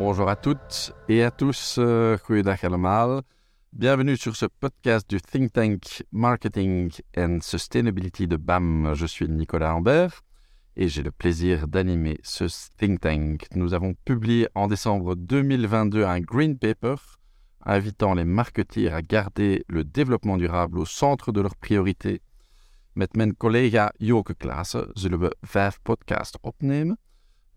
Bonjour à toutes et à tous, goeiedag allemaal. Bienvenue sur ce podcast du think tank Marketing and Sustainability de BAM. Je suis Nicolas Ambert et j'ai le plaisir d'animer ce think tank. Nous avons publié en décembre 2022 un green paper invitant les marketeers à garder le développement durable au centre de leurs priorités. Met mijn collega Joke Klaassen zullen we vijf podcasts opnemen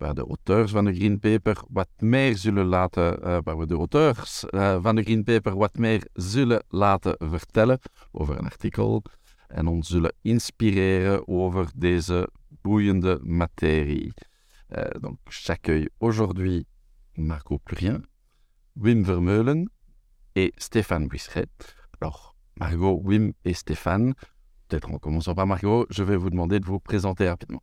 waar de auteurs van de Green Paper wat meer zullen laten, uh, waar we de auteurs uh, van de Green Paper wat meer zullen laten vertellen over een artikel en ons zullen inspireren over deze boeiende materie. Uh, donc, j'accueille aujourd'hui Marco Plurien, Wim Vermeulen et Stéphane Buisseret. Alors, Margot, Wim et Stéphane, peut-être en commençant par Margot, je vais vous demander de vous présenter rapidement.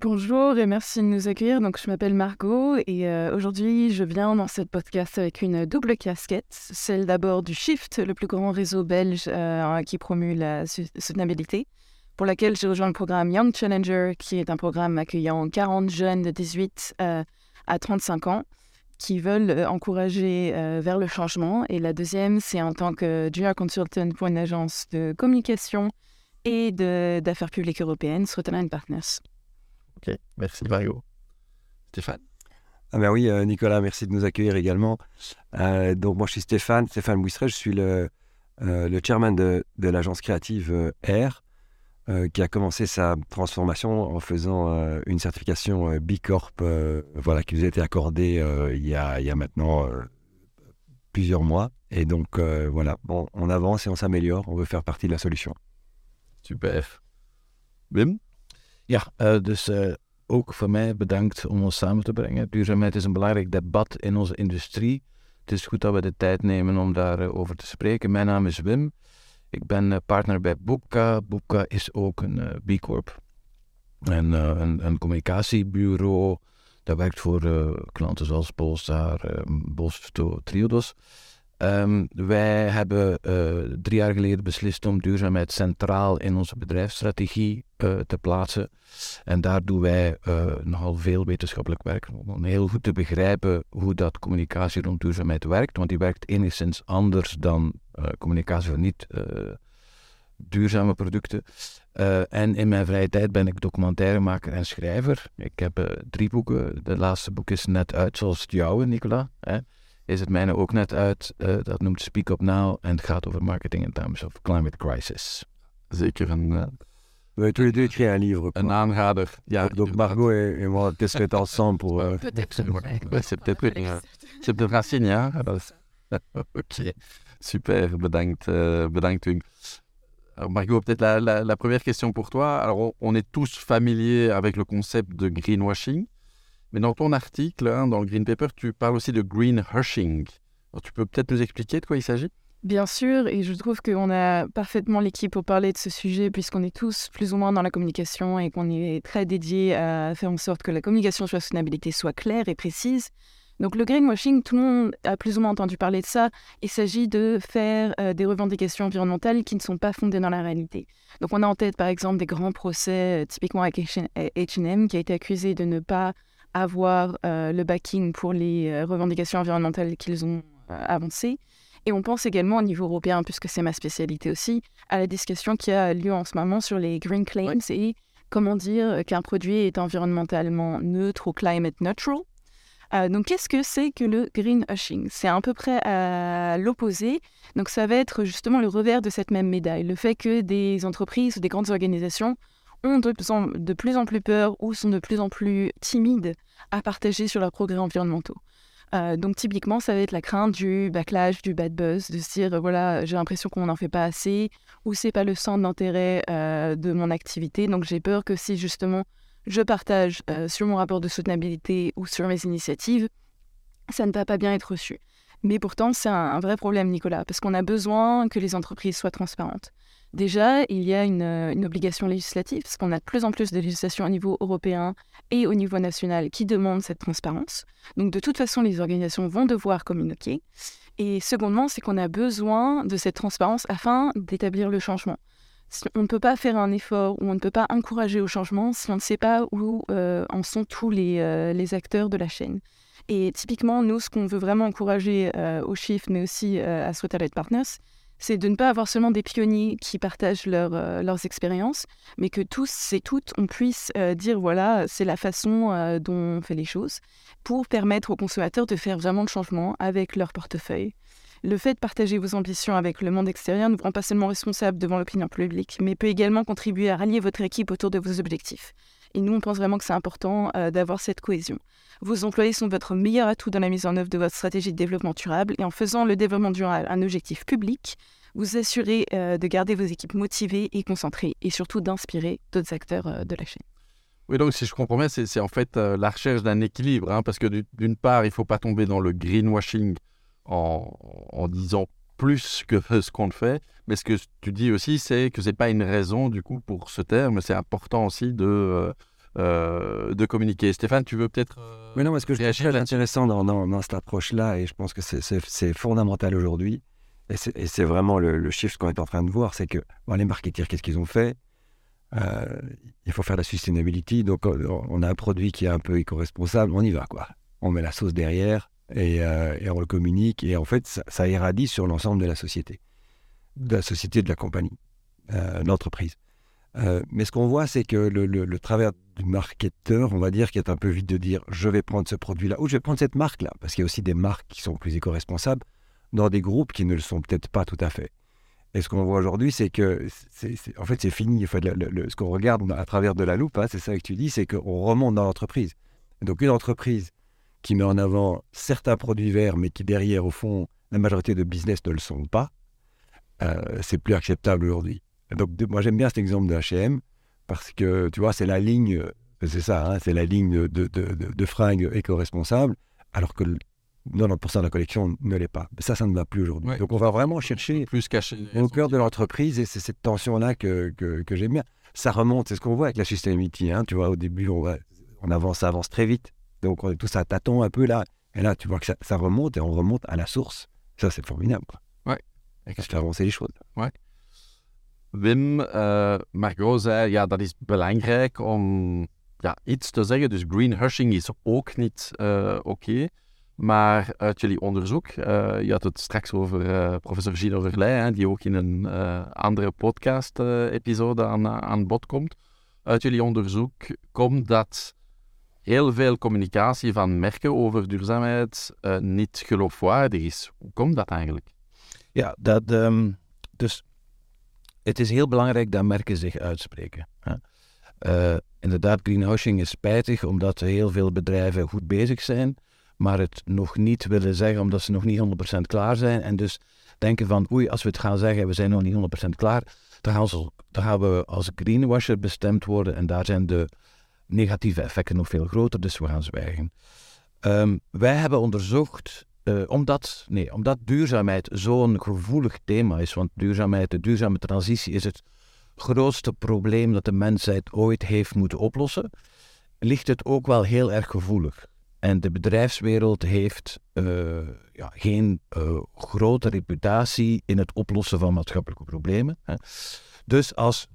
Bonjour et merci de nous accueillir. Donc, je m'appelle Margot et euh, aujourd'hui, je viens dans cette podcast avec une double casquette. Celle d'abord du Shift, le plus grand réseau belge euh, qui promue la soutenabilité, pour laquelle j'ai rejoint le programme Young Challenger, qui est un programme accueillant 40 jeunes de 18 euh, à 35 ans qui veulent encourager vers le changement. Et la deuxième, c'est en tant que junior consultant pour une agence de communication et d'affaires publiques européennes, Switzerland Partners. Ok, merci Mario. Stéphane? Ah ben oui, euh, Nicolas, merci de nous accueillir également. Euh, donc moi je suis Stéphane, Stéphane Bouisseret, je suis le, euh, le chairman de, de l'agence créative Air, qui a commencé sa transformation en faisant une certification B Corp, voilà, qui nous a été accordée il, y a, il y a maintenant plusieurs mois. Et donc voilà, bon, on avance et on s'améliore, on veut faire partie de la solution. Super. Wim Ja, uh, dus uh, ook voor mij bedankt om ons samen te brengen. Duurzaamheid is een belangrijk debat in onze industrie. Het is goed dat we de tijd nemen om daarover over te spreken. Mijn naam is Wim. Ik ben partner bij Boeka. Boeka is ook een B Corp. En een, een, communicatiebureau dat werkt voor klanten zoals Polestar, Bos, Triodos. Um, wij hebben uh, drie jaar geleden beslist om duurzaamheid centraal in onze bedrijfsstrategie uh, te plaatsen. En daar doen wij uh, nogal veel wetenschappelijk werk om heel goed te begrijpen hoe dat communicatie rond duurzaamheid werkt. Want die werkt enigszins anders dan communicatie voor niet duurzame producten. en in mijn vrije tijd ben ik documentairemaker en schrijver. Ik heb drie boeken. De laatste boek is net uit, zoals het jouwe, Nicola. Is het mijne ook net uit. Uh, dat noemt Speak Up Now en het gaat over marketing in terms of climate crisis. Zeker een... Uh, We tous les deux écrit un livre. Een aanrader. Ja, donc Margot et, moi, qu'est-ce que ensemble pour... Peut-être. Ouais, c'est peut-être c'est peut-être un signe, ok, super, bedankt, uh. Alors Margot, peut-être la, la, la, première question pour toi. Alors, on, on est tous familiers avec le concept de greenwashing. Mais dans ton article, hein, dans le Green Paper, tu parles aussi de green hushing. Tu peux peut-être nous expliquer de quoi il s'agit? Bien sûr, et je trouve qu'on a parfaitement l'équipe pour parler de ce sujet, puisqu'on est tous plus ou moins dans la communication et qu'on est très dédié à faire en sorte que la communication sur la soutenabilité soit claire et précise. Donc le greenwashing, tout le monde a plus ou moins entendu parler de ça. Il s'agit de faire euh, des revendications environnementales qui ne sont pas fondées dans la réalité. Donc on a en tête par exemple des grands procès, euh, typiquement avec H&M, qui a été accusé de ne pas avoir euh, le backing pour les euh, revendications environnementales qu'ils ont euh, avancées. Et on pense également au niveau européen, puisque c'est ma spécialité aussi, à la discussion qui a lieu en ce moment sur les green claims et comment dire qu'un produit est environnementalement neutre ou climate neutral. donc, qu'est-ce que c'est que le green hushing C'est à peu près à l'opposé. Donc, ça va être justement le revers de cette même médaille. Le fait que des entreprises ou des grandes organisations ont de plus en plus peur ou sont de plus en plus timides à partager sur leurs progrès environnementaux. Euh, donc typiquement, ça va être la crainte du backlash, du bad buzz, de se dire voilà, j'ai l'impression qu'on n'en fait pas assez, ou c'est pas le centre d'intérêt euh, de mon activité. Donc j'ai peur que si justement je partage euh, sur mon rapport de soutenabilité ou sur mes initiatives, ça ne va pas bien être reçu. Mais pourtant, c'est un, vrai problème, Nicolas, parce qu'on a besoin que les entreprises soient transparentes. Déjà, il y a une, obligation législative, parce qu'on a de plus en plus de législation au niveau européen et au niveau national qui demandent cette transparence. Donc, de toute façon, les organisations vont devoir communiquer. Et secondement, c'est qu'on a besoin de cette transparence afin d'établir le changement. On ne peut pas faire un effort ou on ne peut pas encourager au changement si on ne sait pas où euh, en sont tous les, euh, les acteurs de la chaîne. Et typiquement, nous, ce qu'on veut vraiment encourager au Shift, mais aussi à Sweaterlight Partners, c'est de ne pas avoir seulement des pionniers qui partagent leurs expériences, mais que tous et toutes, on puisse dire, voilà, c'est la façon dont on fait les choses, pour permettre aux consommateurs de faire vraiment le changement avec leur portefeuille. Le fait de partager vos ambitions avec le monde extérieur ne vous rend pas seulement responsable devant l'opinion publique, mais peut également contribuer à rallier votre équipe autour de vos objectifs. Et nous, on pense vraiment que c'est important euh, d'avoir cette cohésion. Vos employés sont votre meilleur atout dans la mise en œuvre de votre stratégie de développement durable. Et en faisant le développement durable un objectif public, vous assurez euh, de garder vos équipes motivées et concentrées, et surtout d'inspirer d'autres acteurs euh, de la chaîne. Oui, donc si je comprends bien, c'est en fait la recherche d'un équilibre, hein, parce que d'une part, il ne faut pas tomber dans le greenwashing en, disant plus que ce qu'on fait. Mais ce que tu dis aussi, c'est que ce n'est pas une raison, du coup, pour ce terme. C'est important aussi de, euh, euh, de communiquer. Stéphane, tu veux peut-être. Euh, mais non, parce que je trouve intéressant dans, dans, cette approche-là, et je pense que c'est fondamental aujourd'hui, et c'est vraiment le, le shift qu'on est en train de voir, c'est que les marketeurs, qu'est-ce qu'ils ont fait? Il faut faire la sustainability. Donc, on a un produit qui est un peu éco-responsable, on y va, quoi. On met la sauce derrière, euh, et, on le communique. Et en fait, ça, irradie sur l'ensemble de la société, de la société, de la compagnie, euh, l'entreprise. Euh, mais ce qu'on voit, c'est que le, travers du marketeur, on va dire, qui est un peu vite de dire je vais prendre ce produit-là ou je vais prendre cette marque-là, parce qu'il y a aussi des marques qui sont plus éco-responsables dans des groupes qui ne le sont peut-être pas tout à fait. Et ce qu'on voit aujourd'hui, c'est que, c'est, en fait, c'est fini. ce qu'on regarde à travers de la loupe, hein, c'est ça que tu dis, c'est qu'on remonte dans l'entreprise. Donc, une entreprise qui met en avant certains produits verts, mais qui derrière, au fond, la majorité de business ne le sont pas, euh, c'est plus acceptable aujourd'hui. Donc, moi, j'aime bien cet exemple de H&M parce que, tu vois, c'est la ligne, c'est ça, hein, c'est la ligne de, de, de, fringues éco-responsables, alors que 90% de la collection ne l'est pas. Ça, ça ne va plus aujourd'hui. Donc, on va vraiment chercher plus caché au cœur de l'entreprise et c'est cette tension-là que, que, que j'aime bien. Ça remonte, c'est ce qu'on voit avec la sustainability. Hein, tu vois, au début, on, on avance, ça avance très vite. Donc on est tous à tâtons un peu là. Et là, tu vois que ça, remonte et on remonte à la source. Ça, c'est formidable. Quoi. Ouais. Et que avancer les choses. Ouais. Wim, uh, Margot zei, ja, dat is belangrijk om ja, iets te zeggen. Dus greenhushing is ook niet uh, oké. Okay. Maar uit jullie onderzoek, uh, je had het straks over uh, professor Gino Verleij, die ook in een andere podcast-episode aan, aan bod komt. Uit jullie onderzoek komt dat heel veel communicatie van merken over duurzaamheid uh, niet geloofwaardig is. Hoe komt dat eigenlijk? Ja, dat, um, dus het is heel belangrijk dat merken zich uitspreken. Hè. Uh, inderdaad, greenwashing is spijtig omdat heel veel bedrijven goed bezig zijn, maar het nog niet willen zeggen omdat ze nog niet 100% klaar zijn. En dus denken van, oei, als we het gaan zeggen, we zijn nog niet 100% klaar, dan gaan, ze, dan gaan we als greenwasher bestemd worden en daar zijn de negatieve effecten nog veel groter, dus we gaan zwijgen. Um, wij hebben onderzocht, uh, omdat, nee, omdat duurzaamheid zo'n gevoelig thema is, want duurzaamheid, de duurzame transitie is het grootste probleem dat de mensheid ooit heeft moeten oplossen, ligt het ook wel heel erg gevoelig. En de bedrijfswereld heeft uh, ja, geen uh, grote reputatie in het oplossen van maatschappelijke problemen. Hè. Dus als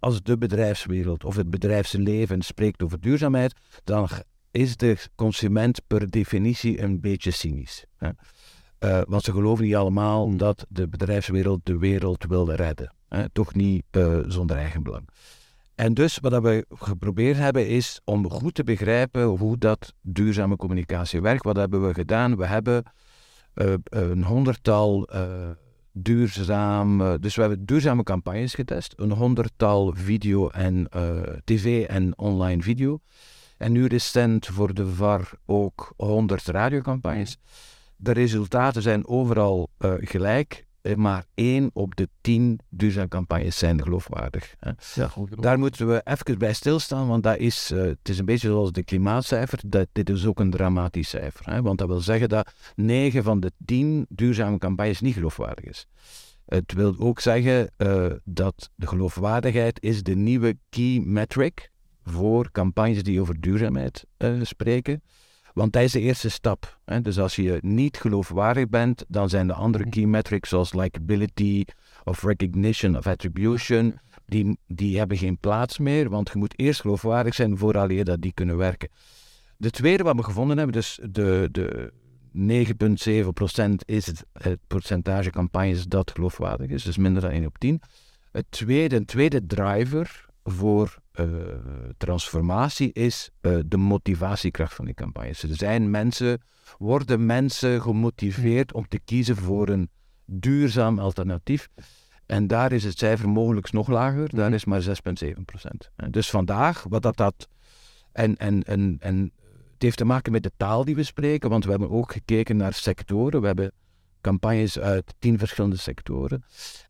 als de bedrijfswereld of het bedrijfsleven spreekt over duurzaamheid, dan is de consument per definitie een beetje cynisch. Hè? Uh, want ze geloven niet allemaal dat de bedrijfswereld de wereld wil redden. Hè? Toch niet uh, zonder eigen belang. En dus wat we geprobeerd hebben is om goed te begrijpen hoe dat duurzame communicatie werkt. Wat hebben we gedaan? We hebben uh, een honderdtal duurzaam. Eh, dus we hebben duurzame campagnes getest. Een honderdtal video en uh, tv en online video. En nu recent voor de VAR ook 100 radiocampagnes. De resultaten zijn overal uh, gelijk. Maar één op de tien duurzame campagnes zijn geloofwaardig. Hè. Ja, Daar moeten we even bij stilstaan, want dat is, uh, het is een beetje zoals de klimaatcijfer. Dat, dit is ook een dramatisch cijfer. Hè, want dat wil zeggen dat negen van de tien duurzame campagnes niet geloofwaardig is. Het wil ook zeggen uh, dat de geloofwaardigheid is de nieuwe key metric voor campagnes die over duurzaamheid uh, spreken. Want dat is de eerste stap. Hè? Dus als je niet geloofwaardig bent, dan zijn de andere mhm. key metrics zoals likability of recognition of attribution, die, die hebben geen plaats meer, want je moet eerst geloofwaardig zijn voordat je dat die kunnen werken. De tweede wat we gevonden hebben, dus de, de 9,7% is het, het percentage campagnes dat geloofwaardig is, dus minder dan 1 op 10. Het tweede, een tweede driver voor transformatie is uh, de motivatiekracht van die campagnes. Er zijn mensen, worden mensen gemotiveerd om te kiezen voor een duurzaam alternatief. En daar is het cijfer mogelijk nog lager, daar is maar 6,7%. Dus vandaag, wat dat, dat en, en, en, en het heeft te maken met de taal die we spreken, want we hebben ook gekeken naar sectoren. We hebben campagnes uit tien verschillende sectoren.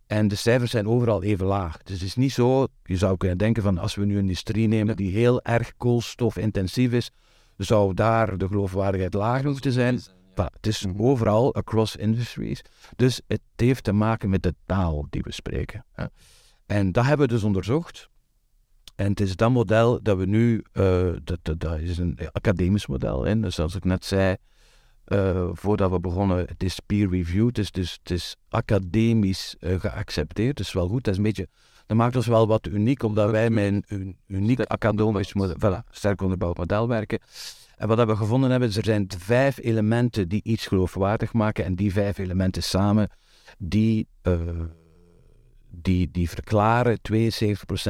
En de cijfers zijn overal even laag. Dus het is niet zo, je zou kunnen denken van als we nu een industrie nemen die heel erg koolstofintensief is, zou daar de geloofwaardigheid lager moeten zijn. het is mhm. overal, across industries. Dus het heeft te maken met de taal die we spreken. En dat hebben we dus onderzocht. En het is dat model dat we nu, uh, dat, dat, dat, is een academisch model. Hè? Dus zoals ik net zei, uh, voordat we begonnen, het is peer-reviewed, dus, dus het is academisch uh, geaccepteerd. Dus wel goed, dat, is een beetje, dat maakt ons wel wat uniek, omdat wij met een, uniek academisch model, voilà, sterk onderbouwd model werken. En wat we gevonden hebben, is er zijn vijf elementen die iets geloofwaardig maken. En die vijf elementen samen, die die, die verklaren 72%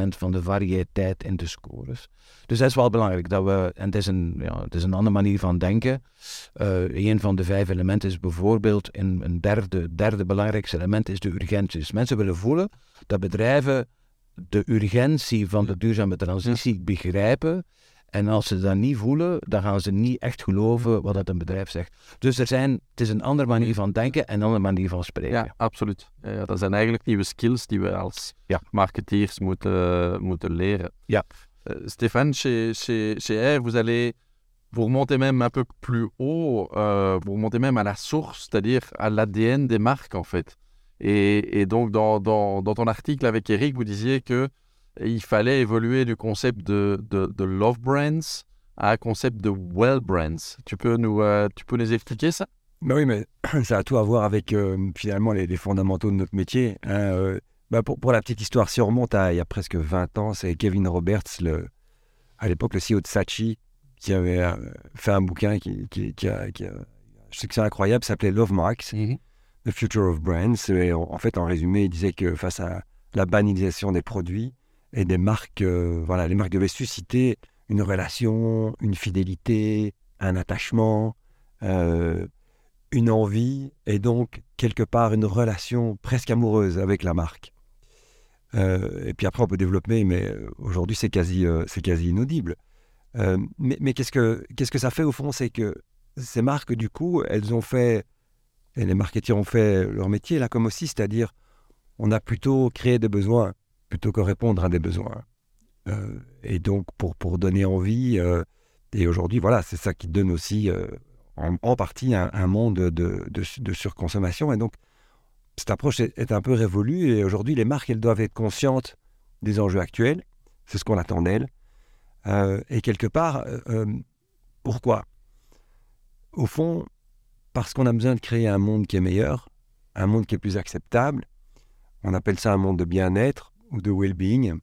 van de variëteit in de scores. Dus dat is wel belangrijk. Dat we, en het is, een, ja, het is een andere manier van denken. Uh, een van de vijf elementen is bijvoorbeeld, een, een derde, derde belangrijkste element is de urgentie. Dus mensen willen voelen dat bedrijven de urgentie van de duurzame transitie begrijpen en als ze dat niet voelen, dan gaan ze niet echt geloven wat dat een bedrijf zegt. Dus er zijn, het is een andere manier van denken en een andere manier van spreken. Ja, absoluut. Ja, dat zijn eigenlijk nieuwe skills die we als ja. marketeers moeten, moeten leren. Ja. Uh, Stéphane, chez, chez, chez Air, vous allez vous remontez même un peu plus haut, euh, vous remontez même à la source, c'est-à-dire à, l'ADN des marques en fait. Et, et donc dans, dans, dans ton article avec Eric, vous disiez que il fallait évoluer du concept de, de, love brands à un concept de well brands. Tu peux nous, euh, tu peux nous expliquer ça? Bah Oui, mais ça a tout à voir avec euh, finalement les, fondamentaux de notre métier. Hein, euh. bah pour, pour, la petite histoire, si on remonte à il y a presque 20 ans, c'est Kevin Roberts, le, à l'époque le CEO de Sachi, qui avait fait un bouquin qui, qui, a, qui je sais que c'est incroyable, s'appelait Love Marks, mm-hmm. The Future of Brands. Et en fait, en résumé, il disait que face à la banalisation des produits, et des marques, euh, voilà, les marques devaient susciter une relation, une fidélité, un attachement, euh, une envie et donc quelque part une relation presque amoureuse avec la marque. Euh, et puis après on peut développer, mais aujourd'hui c'est quasi, c'est quasi inaudible. mais, qu'est-ce que qu'est-ce que ça fait au fond, c'est que ces marques du coup, elles ont fait et les marketeurs ont fait leur métier là comme aussi, c'est-à-dire on a plutôt créé des besoins plutôt que répondre à des besoins. Euh, et donc, pour, pour donner envie, euh, et aujourd'hui, voilà, c'est ça qui donne aussi euh, en, partie un, monde de, de, surconsommation. Et donc, cette approche est, un peu révolue. Et aujourd'hui, les marques, elles doivent être conscientes des enjeux actuels. C'est ce qu'on attend d'elles. et quelque part, pourquoi? Au fond, parce qu'on a besoin de créer un monde qui est meilleur, un monde qui est plus acceptable. On appelle ça un monde de bien-être ou de well-being.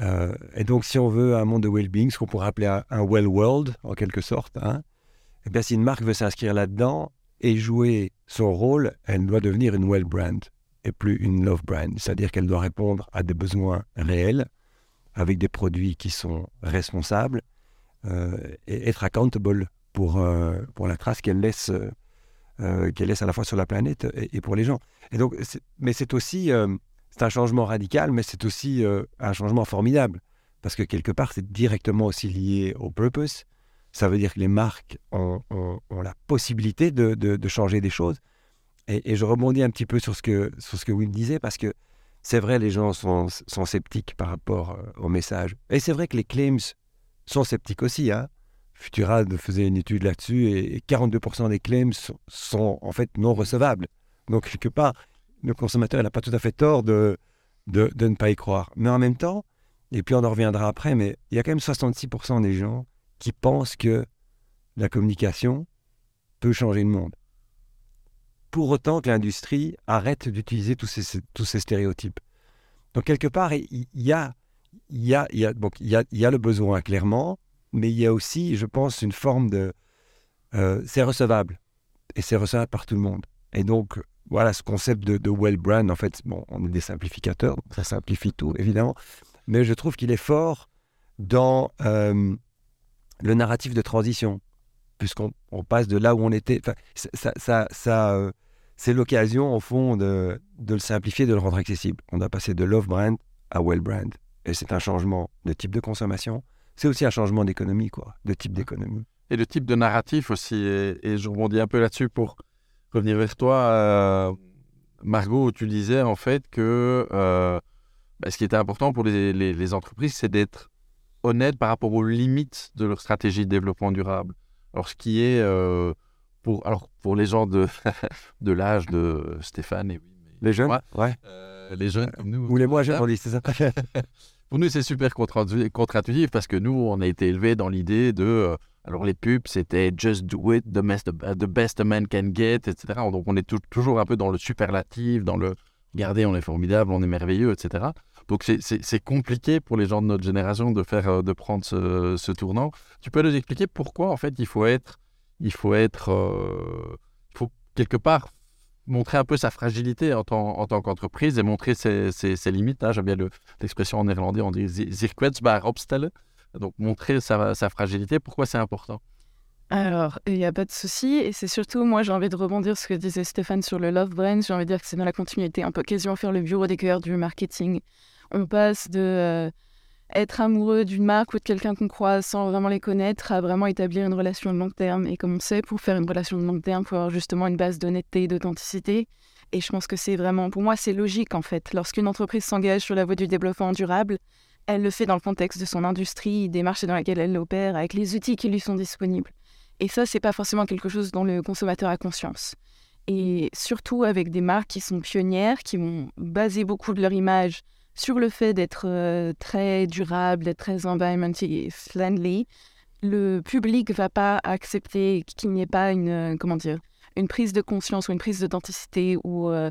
Euh, et donc, si on veut un monde de well-being, ce qu'on pourrait appeler un, well world, en quelque sorte, hein, eh bien, si une marque veut s'inscrire là-dedans et jouer son rôle, elle doit devenir une well brand et plus une love brand. C'est-à-dire qu'elle doit répondre à des besoins réels, avec des produits qui sont responsables euh, et être accountable pour, euh, pour la trace qu'elle laisse, qu'elle laisse à la fois sur la planète et, et pour les gens. Et donc, mais c'est aussi c'est un changement radical, mais c'est aussi euh, un changement formidable. Parce que quelque part, c'est directement aussi lié au purpose. Ça veut dire que les marques ont, la possibilité de, changer des choses. Et, je rebondis un petit peu sur ce que, sur ce que disait, parce que c'est vrai, les gens sont, sont sceptiques par rapport euh, au message. Et c'est vrai que les claims sont sceptiques aussi. Hein. Futura faisait une étude là-dessus et 42% des claims sont, sont, en fait non recevables. Donc, quelque part, le consommateur n'a pas tout à fait tort de, de, ne pas y croire. Mais en même temps, et puis on en reviendra après, mais il y a quand même 66% des gens qui pensent que la communication peut changer le monde. Pour autant que l'industrie arrête d'utiliser tous ces, tous ces stéréotypes. Donc quelque part, il y a, y, a, y, a, y, a, y a le besoin, clairement, mais il y a aussi, je pense, une forme de... euh, c'est recevable. Et c'est recevable par tout le monde. Et donc, voilà, ce concept de, de well brand, en fait, bon, on est des simplificateurs, donc ça simplifie tout, évidemment. Mais je trouve qu'il est fort dans euh, le narratif de transition, puisqu'on on passe de là où on était. Ça, ça, euh, c'est l'occasion, au fond, de, de le simplifier, de le rendre accessible. On a passé de love brand à well brand. Et c'est un changement de type de consommation. C'est aussi un changement d'économie, quoi, de type d'économie. Et le type de narratif aussi. Et, et je rebondis un peu là-dessus pour revenir vers toi. euh, Margot, tu disais en fait que euh, bah, ce qui était important pour les, les- les entreprises, c'est d'être honnête par rapport aux limites de leur stratégie de développement durable. Alors, ce qui est euh, pour, alors, pour les gens de, de l'âge de Stéphane et oui, Les jeunes Ouais. Ouais. euh, les jeunes comme nous. Ou les moins jeunes, c'est ça Pour nous, c'est super contre- contre-intuitif parce que nous, on a été élevés dans l'idée de. euh, alors, les pubs, c'était just do it, the best, the best a man can get, etc. Donc, on est tou- toujours un peu dans le superlatif, dans le regardez, on est formidable, on est merveilleux, etc. Donc, c'est- compliqué pour les gens de notre génération de, faire, euh, de prendre ce, ce tournant. Tu peux nous expliquer pourquoi, en fait, il faut être. Il faut être. euh, faut quelque part montrer un peu sa fragilité en tant, en tant qu'entreprise et montrer ses, ses- limites. Hein. J'aime bien le, l'expression en néerlandais, on dit zi- zich kwetsbaar opstellen. Donc montrer sa, fragilité, pourquoi c'est important? Alors, il n'y a pas de souci. Et c'est surtout, moi, j'ai envie de rebondir sur ce que disait Stéphane sur le Love Brand. J'ai envie de dire que c'est dans la continuité, un peu quasiment faire le bureau des cœurs du marketing. On passe de euh, être amoureux d'une marque ou de quelqu'un qu'on croise sans vraiment les connaître à vraiment établir une relation de long terme. Et comme on sait, pour faire une relation de long terme, il faut avoir justement une base d'honnêteté et d'authenticité. Et je pense que c'est vraiment, pour moi, c'est logique en fait. Lorsqu'une entreprise s'engage sur la voie du développement durable, elle le fait dans le contexte de son industrie, des marchés dans lesquels elle opère, avec les outils qui lui sont disponibles. Et ça, c'est pas forcément quelque chose dont le consommateur a conscience. Et surtout avec des marques qui sont pionnières, qui vont baser beaucoup de leur image sur le fait d'être euh, très durable, d'être très environmentally friendly, le public va pas accepter qu'il n'y ait pas une, euh, comment dire, une prise de conscience ou une prise d'authenticité ou euh,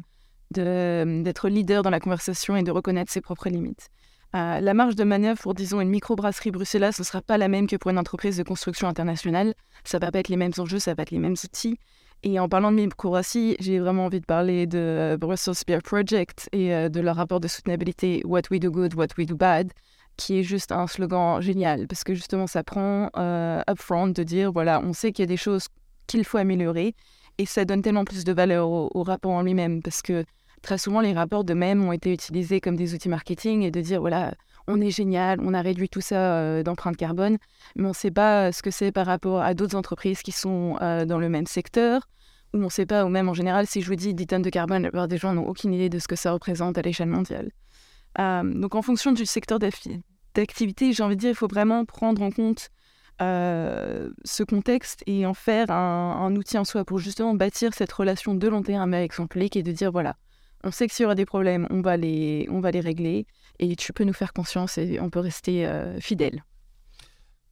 d'être leader dans la conversation et de reconnaître ses propres limites. Euh, la marge de manœuvre pour, disons, une microbrasserie bruxelloise ne sera pas la même que pour une entreprise de construction internationale. Ça va pas être les mêmes enjeux, ça va être les mêmes outils. Et en parlant de microbrasserie, j'ai vraiment envie de parler de Brussels Beer Project et euh, de leur rapport de soutenabilité What We Do Good, What We Do Bad, qui est juste un slogan génial parce que justement ça prend euh, upfront de dire voilà, on sait qu'il y a des choses qu'il faut améliorer et ça donne tellement plus de valeur au, au rapport en lui-même parce que très souvent les rapports de même ont été utilisés comme des outils marketing et de dire voilà, on est génial, on a réduit tout ça euh, d'empreinte carbone, mais on ne sait pas ce que c'est par rapport à d'autres entreprises qui sont euh, dans le même secteur, ou on ne sait pas, ou même en général, si je vous dis 10 tonnes de carbone, la plupart des gens n'ont aucune idée de ce que ça représente à l'échelle mondiale. Euh, donc en fonction du secteur d'acti- d'activité, j'ai envie de dire, il faut vraiment prendre en compte euh, ce contexte et en faire un, un outil en soi pour justement bâtir cette relation de long terme avec son public et de dire voilà, on sait que s'il y aura des problèmes, on va les, on va les régler et tu peux nous faire confiance et on peut rester euh, fidèle.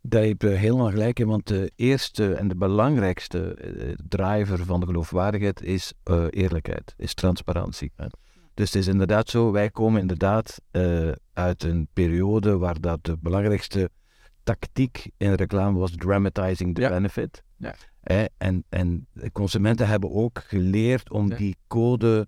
Daar heb je helemaal gelijk in, want de eerste en de belangrijkste eh, driver van de geloofwaardigheid is eh, eerlijkheid, is transparantie. hè. Dus het is inderdaad zo, wij komen inderdaad eh, uit een periode waar dat de belangrijkste tactiek in reclame was dramatizing the Ja. benefit. Ja. Hè, en, en de consumenten hebben ook geleerd om Ja. die code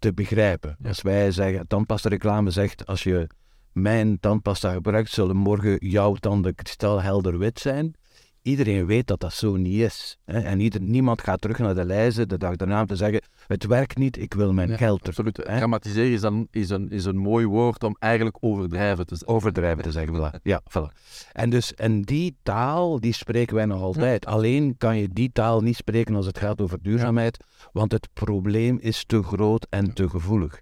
te begrijpen. Ja. Als wij zeggen, tandpasta reclame zegt, als je mijn tandpasta gebruikt, zullen morgen jouw tanden kristalhelder wit zijn. Iedereen weet dat dat zo niet is. Hè? En ieder, niemand gaat terug naar de lijzen de dag daarna om te zeggen, het werkt niet, ik wil mijn Ja, geld terug. Absoluut. Hè? Dramatiseren is, dan, is, een, is een mooi woord om eigenlijk overdrijven te zeggen. Overdrijven te zeggen, voilà. Ja, voilà. En, dus, en die taal, die spreken wij nog altijd. Alleen kan je die taal niet spreken als het gaat over duurzaamheid, want het probleem is te groot en te gevoelig.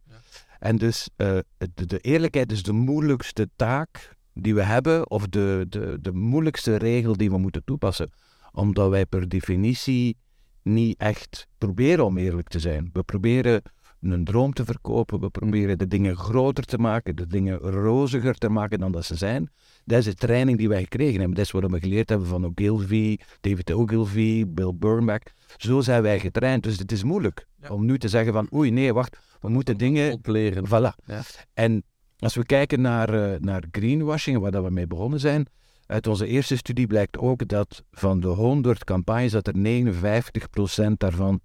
En dus eh, de, de eerlijkheid is de moeilijkste taak die we hebben, of de, de, de moeilijkste regel die we moeten toepassen. Omdat wij per definitie niet echt proberen om eerlijk te zijn. We proberen een droom te verkopen, we proberen de dingen groter te maken, de dingen roziger te maken dan dat ze zijn. Dat is de training die wij gekregen hebben. Dat is wat we geleerd hebben van Ogilvy, David Ogilvy, Bill Burnback. Zo zijn wij getraind. Dus het is moeilijk Ja. om nu te zeggen van oei nee, wacht, we moeten dingen Ontleren. Voilà. Ja. En als we kijken naar, eh, naar greenwashing, waar dat we mee begonnen zijn, Uit onze eerste studie blijkt ook dat van de 100 campagnes, dat er 59% daarvan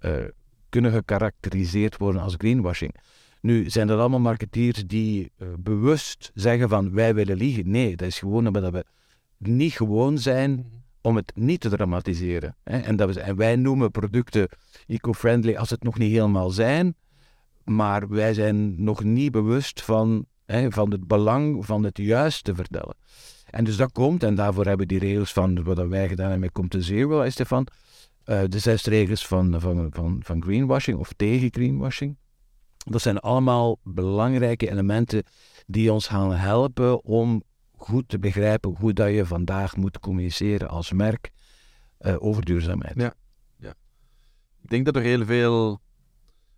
uh, kunnen gekarakteriseerd worden als greenwashing. Nu, zijn dat allemaal marketeers die uh, bewust zeggen van wij willen liegen? Nee, dat is gewoon omdat we niet gewoon zijn mhm. om het niet te dramatiseren. Hè? En, dat we, en wij noemen producten eco-friendly als het nog niet helemaal zijn, maar wij zijn nog niet bewust van, hè, van het belang van het juist te vertellen. En dus dat komt, en daarvoor hebben die regels van wat wij gedaan hebben met Come to Zero, Stefan, uh, de zes regels van, van, van, van greenwashing of tegen greenwashing. Dat zijn allemaal belangrijke elementen die ons gaan helpen om goed te begrijpen hoe dat je vandaag moet communiceren als merk uh, over duurzaamheid. Ja, ja. Ik denk dat er heel veel...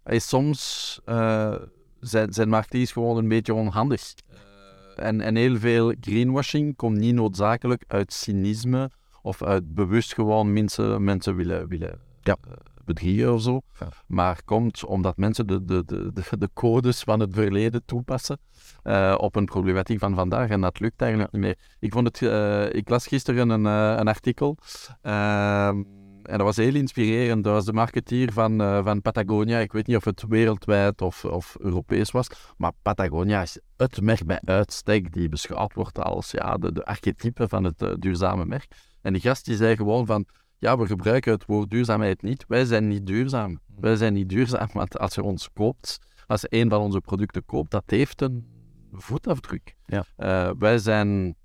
Hey, soms uh, zijn, zijn marketeers gewoon een beetje onhandig. Uh, en, en heel veel greenwashing komt niet noodzakelijk uit cynisme of uit bewust gewoon mensen, mensen willen, willen ja bedriegen of zo. Maar komt omdat mensen de, de, de, de, codes van het verleden toepassen uh, op een problematiek van vandaag. En dat lukt eigenlijk niet meer. Ik, vond het, uh, ik las gisteren een, uh, een artikel. En dat was heel inspirerend. Dat was de marketeer van, van Patagonia. Ik weet niet of het wereldwijd of, of Europees was. Maar Patagonia is het merk bij uitstek die beschouwd wordt als ja, de, de archetype van het duurzame merk. En die gast die zei gewoon van ja, we gebruiken het woord duurzaamheid niet. Wij zijn niet duurzaam. Hmm. Wij zijn niet duurzaam, want als je ons koopt, als je een van onze producten koopt, dat heeft een voetafdruk. Ja. Uh, wij zijn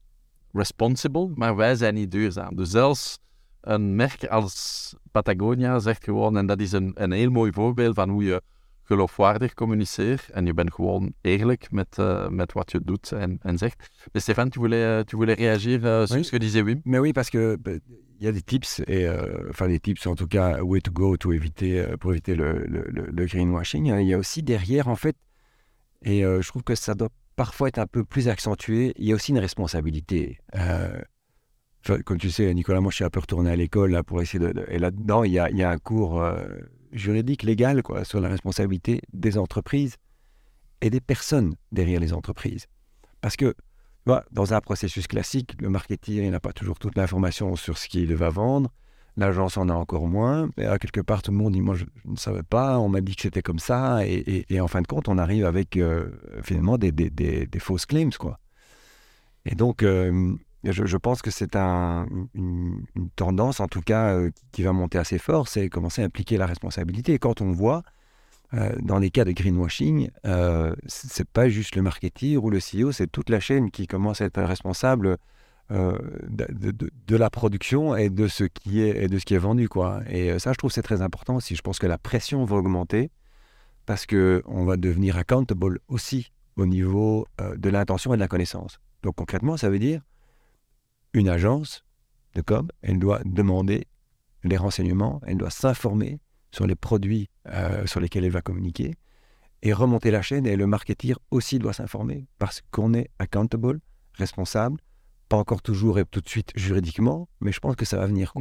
responsible, maar wij zijn niet duurzaam. Dus zelfs een merk als Patagonia zegt gewoon, en dat is een, een heel mooi voorbeeld van hoe je geloofwaardig communiceert en je bent gewoon eerlijk met, uh, met wat je doet en, en zegt. Mais Stéphane, tu voulais, tu voulais réagir euh, sur oui. ce que disait Wim? Mais oui, parce que il y a des tips, et, euh, enfin des tips en tout cas, way to go to éviter, euh, pour éviter le, le, le, greenwashing. Il y a aussi derrière, en fait, et euh, je trouve que ça doit parfois être un peu plus accentué, il y a aussi une responsabilité. Euh, comme tu sais, Nicolas, moi je suis un peu retourné à l'école pour essayer de, Et là-dedans, il y a, il un cours juridique, légal, quoi, sur la responsabilité des entreprises et des personnes derrière les entreprises. Parce que dans un processus classique, le marketing n'a pas toujours toute l'information sur ce qu'il va vendre. L'agence en a encore moins. Et à quelque part, tout le monde dit Moi, je, ne savais pas, on m'a dit que c'était comme ça. Et, en fin de compte, on arrive avec euh, finalement des, des, fausses claims. Quoi. Et donc, euh, je, pense que c'est un, une, tendance, en tout cas, euh, qui va monter assez fort c'est commencer à impliquer la responsabilité. Et quand on voit euh, dans les cas de greenwashing, euh, c'est pas juste le marketeur ou le CEO, c'est toute la chaîne qui commence à être responsable euh, de, la production et de ce qui est de ce qui est vendu quoi. Et ça, je trouve c'est très important aussi. Je pense que la pression va augmenter parce que on va devenir accountable aussi au niveau de l'intention et de la connaissance. Donc concrètement, ça veut dire une agence de com, elle doit demander les renseignements, elle doit s'informer sur les produits euh, sur lesquels elle va communiquer et remonter la chaîne. Et le marketeur aussi doit s'informer parce qu'on est accountable, responsable, pas encore toujours et tout de suite juridiquement, mais je pense que ça va venir.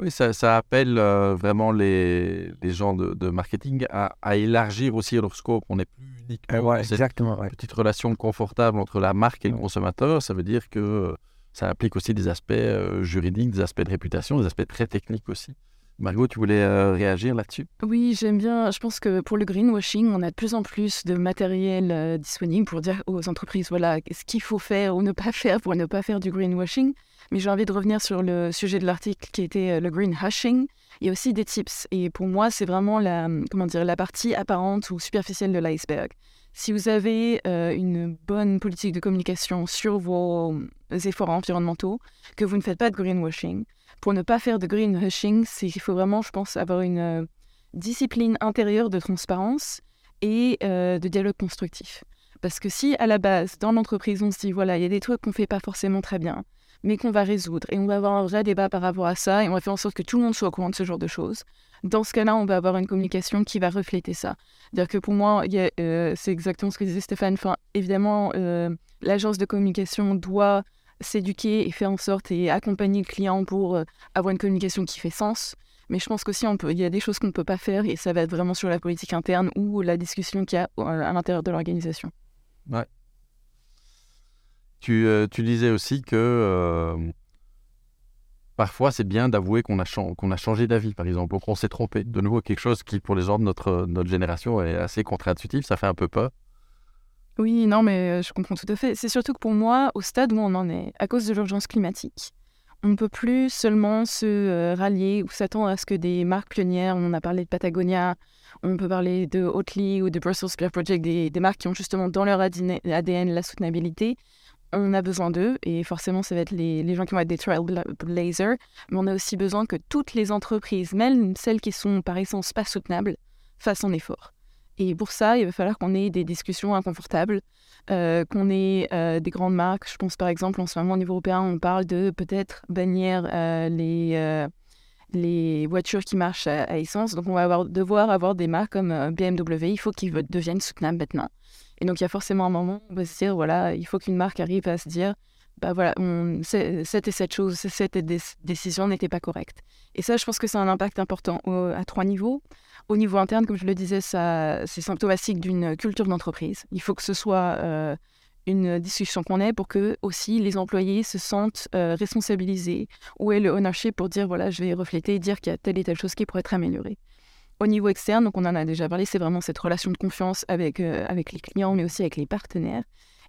Oui, ça, ça appelle euh, vraiment les, les, gens de, de marketing à, à, élargir aussi leur scope. On n'est plus uniquement ouais, cette exactement, ouais. petite relation confortable entre la marque et le consommateur. Ça veut dire que ça implique aussi des aspects euh, juridiques, des aspects de réputation, des aspects très techniques aussi. Margot, tu voulais euh, réagir là-dessus? Oui, j'aime bien. Je pense que pour le greenwashing, on a de plus en plus de matériel euh, disponible pour dire aux entreprises voilà ce qu'il faut faire ou ne pas faire pour ne pas faire du greenwashing. Mais j'ai envie de revenir sur le sujet de l'article qui était euh, le green hashing. Il y a aussi des tips. Et pour moi, c'est vraiment la, comment dire, la partie apparente ou superficielle de l'iceberg. Si vous avez une bonne politique de communication sur vos efforts environnementaux, que vous ne faites pas de greenwashing, pour ne pas faire de greenwashing, qu'il faut vraiment, je pense, avoir une euh, discipline intérieure de transparence et euh, de dialogue constructif. Parce que si à la base, dans l'entreprise, on se dit, voilà, il y a des trucs qu'on ne fait pas forcément très bien, mais qu'on va résoudre, et on va avoir un vrai débat par rapport à ça, et on va faire en sorte que tout le monde soit au courant de ce genre de choses, dans ce cas-là, on va avoir une communication qui va refléter ça. C'est-à-dire que pour moi, euh, c'est exactement ce que disait Stéphane. Évidemment, l'agence de communication doit s'éduquer et faire en sorte et accompagner le client pour euh, avoir une communication qui fait sens. Mais je pense qu'aussi, il y a des choses qu'on ne peut pas faire et ça va être vraiment sur la politique interne ou la discussion qu'il y a à l'intérieur de l'organisation. Ouais. Tu, euh, disais aussi que euh, parfois c'est bien d'avouer qu'on a, changé d'avis, par exemple, ou qu'on s'est trompé. De nouveau, quelque chose qui, pour les gens de notre, génération, est assez contre-intuitif, ça fait un peu peur. Oui, non, mais euh, je comprends tout à fait. C'est surtout que pour moi, au stade où on en est, à cause de l'urgence climatique, on ne peut plus seulement se euh, rallier ou s'attendre à ce que des marques pionnières, on a parlé de Patagonia, on peut parler de Oatly ou de Brussels Spear Project, des, marques qui ont justement dans leur ADN la soutenabilité. On a besoin d'eux et forcément, ça va être les, les gens qui vont être des trailblazers. Mais on a aussi besoin que toutes les entreprises, même celles qui sont par essence pas soutenables, fassent un effort. Et pour ça, il va falloir qu'on ait des discussions inconfortables, euh, qu'on ait euh, des grandes marques. Je pense par exemple, en ce moment au niveau européen, on parle de peut-être bannir euh, les, les voitures qui marchent à, essence. Donc on va devoir avoir des marques comme BMW, il faut qu'ils deviennent soutenables maintenant. Et donc il y a forcément un moment où on va se dire, voilà, il faut qu'une marque arrive à se dire, bah voilà, cette et cette chose, cette dé- décision n'était pas correcte. Et ça, je pense que c'est un impact important à trois niveaux. Au niveau interne, comme je le disais, c'est symptomatique d'une culture d'entreprise. Il faut que ce soit euh, une discussion qu'on ait pour que aussi les employés se sentent euh, responsabilisés. Où est le ownership pour dire, voilà, je vais refléter et dire qu'il y a telle et telle chose qui pourrait être améliorée. Au niveau externe, donc on en a déjà parlé, c'est vraiment cette relation de confiance avec, euh, avec les clients, mais aussi avec les partenaires.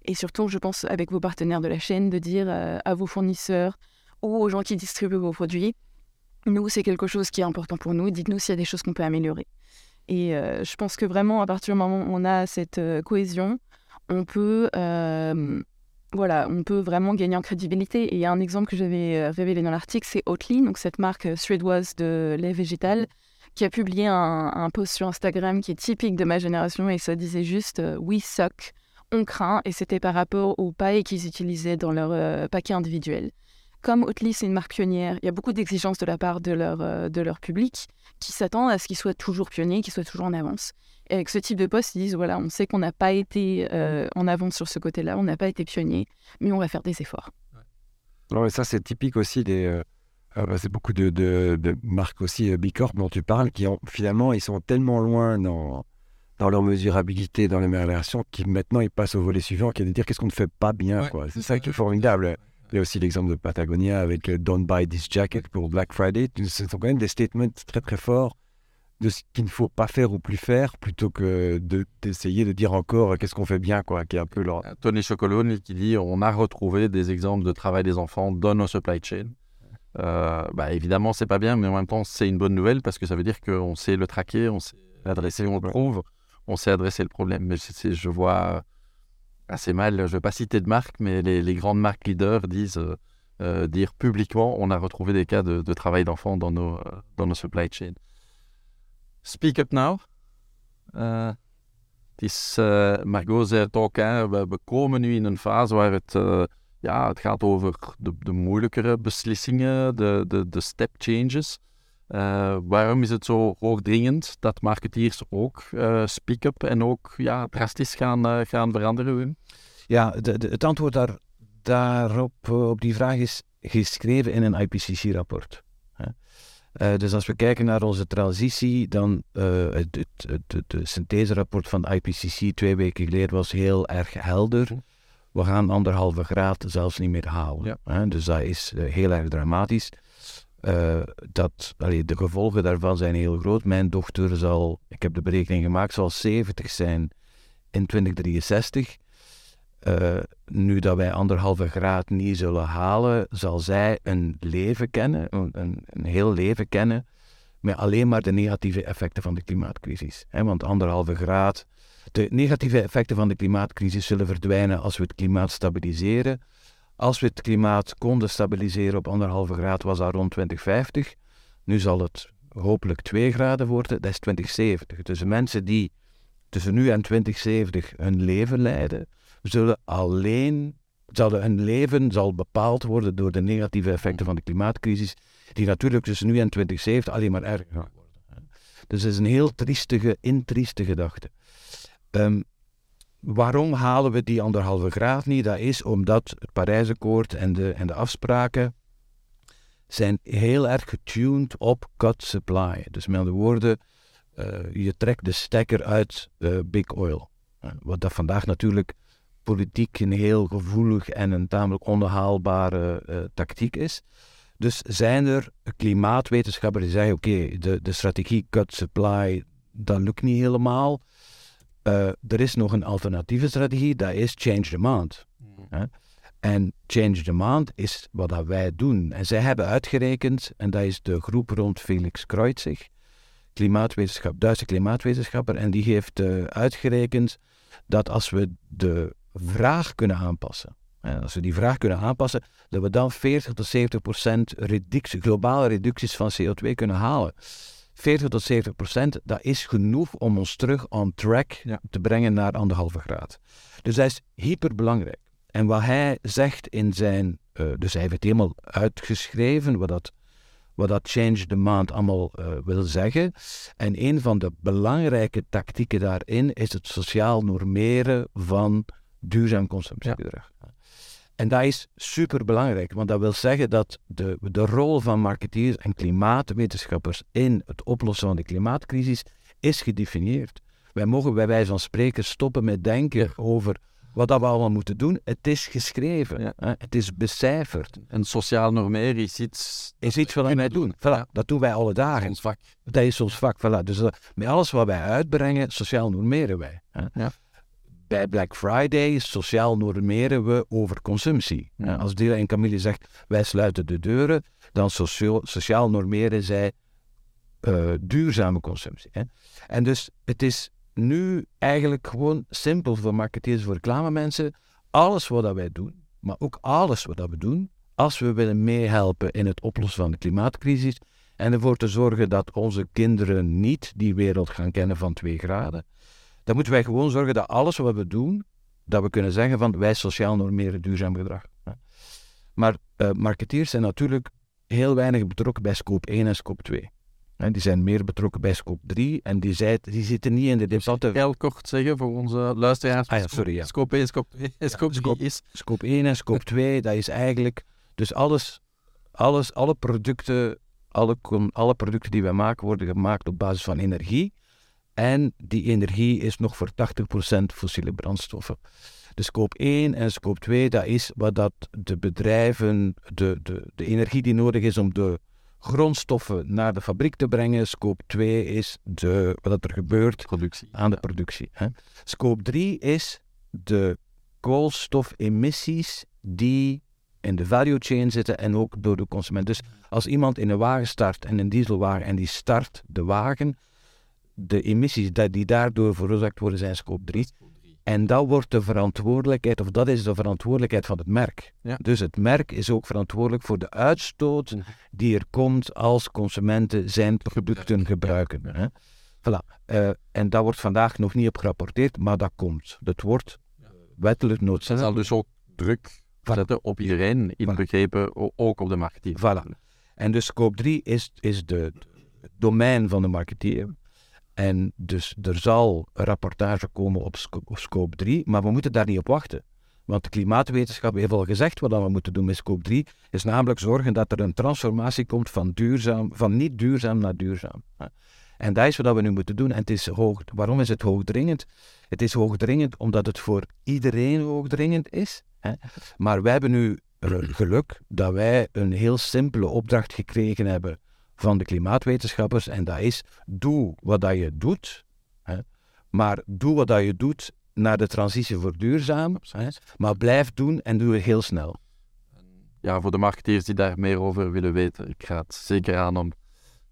Et surtout, je pense, avec vos partenaires de la chaîne, de dire euh, à vos fournisseurs ou aux gens qui distribuent vos produits, nous, c'est quelque chose qui est important pour nous. Dites-nous s'il y a des choses qu'on peut améliorer. Et euh, je pense que vraiment, à partir du moment où on a cette cohésion, on peut, voilà, on peut vraiment gagner en crédibilité. Et un exemple que j'avais révélé dans l'article, c'est Oatly, donc cette marque suédoise de lait végétal, qui a publié un, post sur Instagram qui est typique de ma génération et ça disait juste euh, We suck, on craint, et c'était par rapport aux pailles qu'ils utilisaient dans leur euh, paquet individuel. Comme Oatly, c'est une marque pionnière, il y a beaucoup d'exigences de la part de leur, euh, de leur public qui s'attendent à ce qu'ils soient toujours pionniers, qu'ils soient toujours en avance. Et avec ce type de poste, ils disent voilà, on sait qu'on n'a pas été en avance sur ce côté-là, on n'a pas été pionnier, mais on va faire des efforts. Non, mais ça, c'est typique aussi des. Euh, bah, c'est beaucoup de, de- de marques aussi euh, Bicorp dont tu parles qui ont finalement ils sont tellement loin dans dans leur mesurabilité, dans l'amélioration, qui maintenant ils passent au volet suivant, qui est de dire qu'est-ce qu'on ne fait pas bien. Ouais. quoi. C'est ça qui est formidable. Il y a aussi l'exemple de Patagonia avec euh, Don't Buy This Jacket pour Black Friday. Ce sont quand même des statements très très forts de ce qu'il ne faut pas faire ou plus faire, plutôt que de- d'essayer de, dire encore euh, qu'est-ce qu'on fait bien, quoi, qui est un peu leur... Tony Chocolone qui dit on a retrouvé des exemples de travail des enfants dans nos supply chain. Euh, bah, évidemment, c'est pas bien, mais en même temps, c'est une bonne nouvelle parce que ça veut dire qu'on sait le traquer, on sait l'adresser, on le trouve, on sait adresser le problème. Mais je vois assez mal, je ne vais pas citer de marque, mais les, les grandes marques leaders disent euh, euh, dire publiquement on a retrouvé des cas de, de travail d'enfants dans nos, euh, dans nos supply chain. Speak up now. Eh, het is, Margot zei het ook, hè, we, we komen nu in een fase waar het, ja, het gaat over de, de moeilijkere beslissingen, de, de, de step changes. Eh, waarom is het zo hoogdringend dat marketeers ook eh, speak up en ook ja, drastisch gaan, eh, gaan veranderen? Wim? Ja, de, de- het antwoord daar, daarop, op die vraag is geschreven in een IPCC-rapport. dus als we kijken naar onze transitie, dan het, het, het, het, het syntheserapport van de IPCC twee weken geleden was heel erg helder. We gaan anderhalve graad zelfs niet meer halen. Ja. Hè? Dus dat is uh, heel erg dramatisch. Uh, dat, allee, de gevolgen daarvan zijn heel groot. Mijn dochter zal, ik heb de berekening gemaakt, zal 70 zijn in 2063. Uh, nu dat wij anderhalve graad niet zullen halen, zal zij een leven kennen, een, een, een, heel leven kennen, met alleen maar de negatieve effecten van de klimaatcrisis. He, want anderhalve graad, de negatieve effecten van de klimaatcrisis zullen verdwijnen als we het klimaat stabiliseren. Als we het klimaat konden stabiliseren op anderhalve graad, was dat rond 2050. Nu zal het hopelijk 2 graden worden, dat is 2070. Dus mensen die tussen nu en 2070 hun leven leiden, zullen alleen, zullen hun leven zal bepaald worden door de negatieve effecten van de klimaatcrisis, die natuurlijk tussen nu en 2070 alleen maar erger gaan worden. Dus het is een heel triestige, intrieste gedachte. Um, waarom halen we die anderhalve graad niet? Dat is omdat het Parijsakkoord en de, en de afspraken zijn heel erg getuned op cut supply. Dus met andere woorden, uh, je trekt de stekker uit uh, big oil. Uh, wat dat vandaag natuurlijk politiek een heel gevoelig en een tamelijk onhaalbare tactiek is. Dus zijn er klimaatwetenschappers die zeggen: oké, de, de strategie cut supply, dat lukt niet helemaal. Uh, er is nog een alternatieve strategie, dat is change demand. Mm. En change demand is wat dat wij doen. En zij hebben uitgerekend, en dat is de groep rond Felix Kreutzig, klimaatwetenschap, Duitse klimaatwetenschapper, en die heeft uh, uitgerekend dat als we de vraag kunnen aanpassen, en als we die vraag kunnen aanpassen, dat we dan 40 tot 70 procent reductie, globale reducties van CO2 kunnen halen. 40 tot 70 procent, dat is genoeg om ons terug on track te brengen naar anderhalve graad. Dus dat is hyperbelangrijk. En wat hij zegt in zijn, uh, dus hij heeft het helemaal uitgeschreven, wat dat, wat dat change demand allemaal uh, wil zeggen. En een van de belangrijke tactieken daarin is het sociaal normeren van duurzaam consumptiegedrag. En dat is super belangrijk, want dat wil zeggen dat de, de rol van marketeers en klimaatwetenschappers in het oplossen van de klimaatcrisis is gedefinieerd. Wij mogen bij wijze van spreken stoppen met denken over wat dat we allemaal moeten doen. Het is geschreven, ja. hè? het is becijferd. En sociaal normeren is iets... Is iets wat wij doen. Voilà, Dat doen wij alle dagen. Ons vak. Dat is ons vak. Voilà. Dus uh, met alles wat wij uitbrengen, sociaal normeren wij. Hè? Ja bij Black Friday sociaal normeren we over consumptie. Als Dila en Camille zegt, wij sluiten de deuren, dan socio sociaal normeren zij uh, duurzame consumptie. Hè. En dus het is nu eigenlijk gewoon simpel voor marketeers, voor reclamemensen. Alles wat wij doen, maar ook alles wat we doen, als we willen meehelpen in het oplossen van de klimaatcrisis en ervoor te zorgen dat onze kinderen niet die wereld gaan kennen van twee graden, dan moeten wij gewoon zorgen dat alles wat we doen, dat we kunnen zeggen van wij sociaal normeren duurzaam gedrag. Maar uh, marketeers zijn natuurlijk heel weinig betrokken bij scope 1 en scope 2. die zijn meer betrokken bij scope 3 en die, zei, die zitten niet in de debatten. Heel kort zeggen voor onze luisteraars. Ah, ja, sorry, ja. Scope 1, scope 2 en scope 3 is... Scope 1 en scope 2, dat is eigenlijk... Dus alles, alles, alle producten, alle, alle producten die wij maken, worden gemaakt op basis van energie. En die energie is nog voor 80% fossiele brandstoffen. De scope 1 en scope 2, dat is wat dat de bedrijven, de, de, de energie die nodig is om de grondstoffen naar de fabriek te brengen. Scope 2 is de, wat er gebeurt productie. aan de productie. Hè. Scope 3 is de koolstofemissies die in de value chain zitten en ook door de consument. Dus als iemand in een wagen start, en een dieselwagen, en die start de wagen, de emissies die daardoor veroorzaakt worden zijn scope 3. En dat wordt de verantwoordelijkheid, of dat is de verantwoordelijkheid van het merk. Ja. Dus het merk is ook verantwoordelijk voor de uitstoot mhm. die er komt als consumenten zijn producten gebruiken. Hè? Voilà. Uh, en dat wordt vandaag nog niet op gerapporteerd, maar dat komt. Dat wordt wettelijk noodzakelijk. Dat zal dus ook druk zetten op iedereen, inbegrepen voilà. ook op de marketeer. Voilà. En dus scope 3 is, is de, het domein van de marketeer. En dus er zal rapportage komen op scope 3, maar we moeten daar niet op wachten. Want de klimaatwetenschap heeft al gezegd wat we moeten doen met scope 3, is namelijk zorgen dat er een transformatie komt van, duurzaam, van niet duurzaam naar duurzaam. En dat is wat we nu moeten doen. En het is hoog, waarom is het hoogdringend? Het is hoogdringend omdat het voor iedereen hoogdringend is. Maar wij hebben nu geluk dat wij een heel simpele opdracht gekregen hebben van de klimaatwetenschappers. En dat is, doe wat dat je doet, hè, maar doe wat dat je doet naar de transitie voor duurzaam. Hè, maar blijf doen en doe het heel snel. Ja, voor de marketeers die daar meer over willen weten, ik ga het zeker aan om het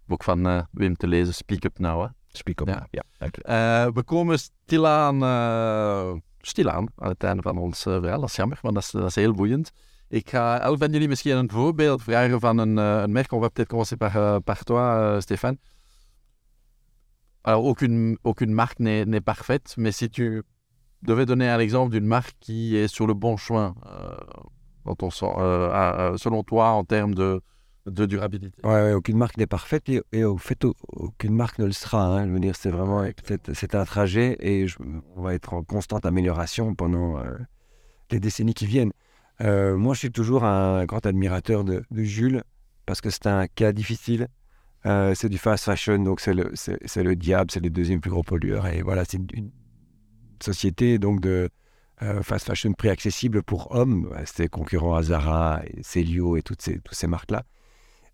boek van uh, Wim te lezen, Speak Up Now. Hè. Speak Up ja. ja uh, we komen stilaan, uh, stilaan aan het einde van ons verhaal. Dat is jammer, want dat is, dat is heel boeiend. Ik ga elk van jullie misschien een voorbeeld vragen van een, uh, een merk. On va peut-être commencer par, uh, par toi, uh, Stéphane. Alors, aucune, aucune marque n'est parfaite, mais si tu devais donner un exemple d'une marque qui est sur le bon chemin, quand on sent, selon toi, en termes de, de durabilité. Ouais, ouais, aucune marque n'est parfaite et, et, au fait, aucune marque ne le sera. Hein. Je veux dire, c'est vraiment c'est un trajet et je, on va être en constante amélioration pendant les décennies qui viennent. Euh, moi, je suis toujours un grand admirateur de, Jules parce que c'est un cas difficile. Euh, c'est du fast fashion, donc c'est le, diable, c'est le deuxième plus gros pollueur. Et voilà, c'est une, société donc de, euh, fast fashion prix accessible pour hommes. C'était concurrent à Zara, et Celio et toutes ces, toutes ces marques-là.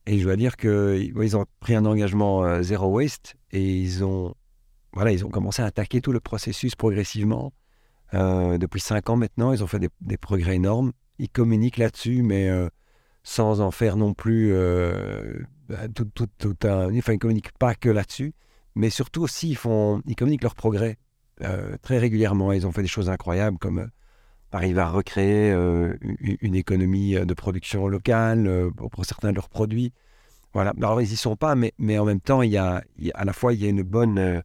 Et je dois dire qu'ils ont pris un engagement zéro waste et ils ont, voilà, ils ont commencé à attaquer tout le processus progressivement. Depuis cinq ans maintenant, ils ont fait des progrès énormes. Ils communiquent là-dessus, mais euh, sans en faire non plus bah, tout, un. Enfin, ils communiquent pas que là-dessus, mais surtout aussi, ils, font, ils communiquent leurs progrès très régulièrement. Ils ont fait des choses incroyables comme arriver à recréer euh, une économie euh, de production locale euh, pour certains de leurs produits. Voilà. Alors, ils n'y sont pas, mais, mais en même temps, il y, a, à la fois, il y a une bonne.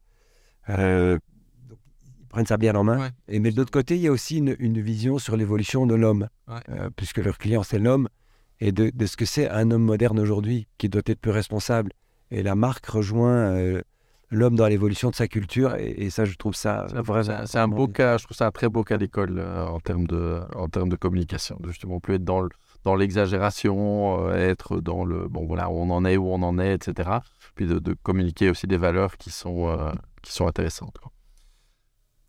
Prennent ça bien en main. Et, mais de l'autre côté, il y a aussi une, une vision sur l'évolution de l'homme, puisque leur client, c'est l'homme, et de, de, ce que c'est un homme moderne aujourd'hui, qui doit être plus responsable. Et la marque rejoint l'homme dans l'évolution de sa culture. Et, ça, je trouve ça vraiment. C'est un beau cas, je trouve ça un très beau cas d'école euh, en, termes de, en termes de communication. Justement, plus être dans dans l'exagération, euh, être dans le bon voilà où on en est, où on en est, etc. Puis de, communiquer aussi des valeurs qui sont, euh, qui sont intéressantes.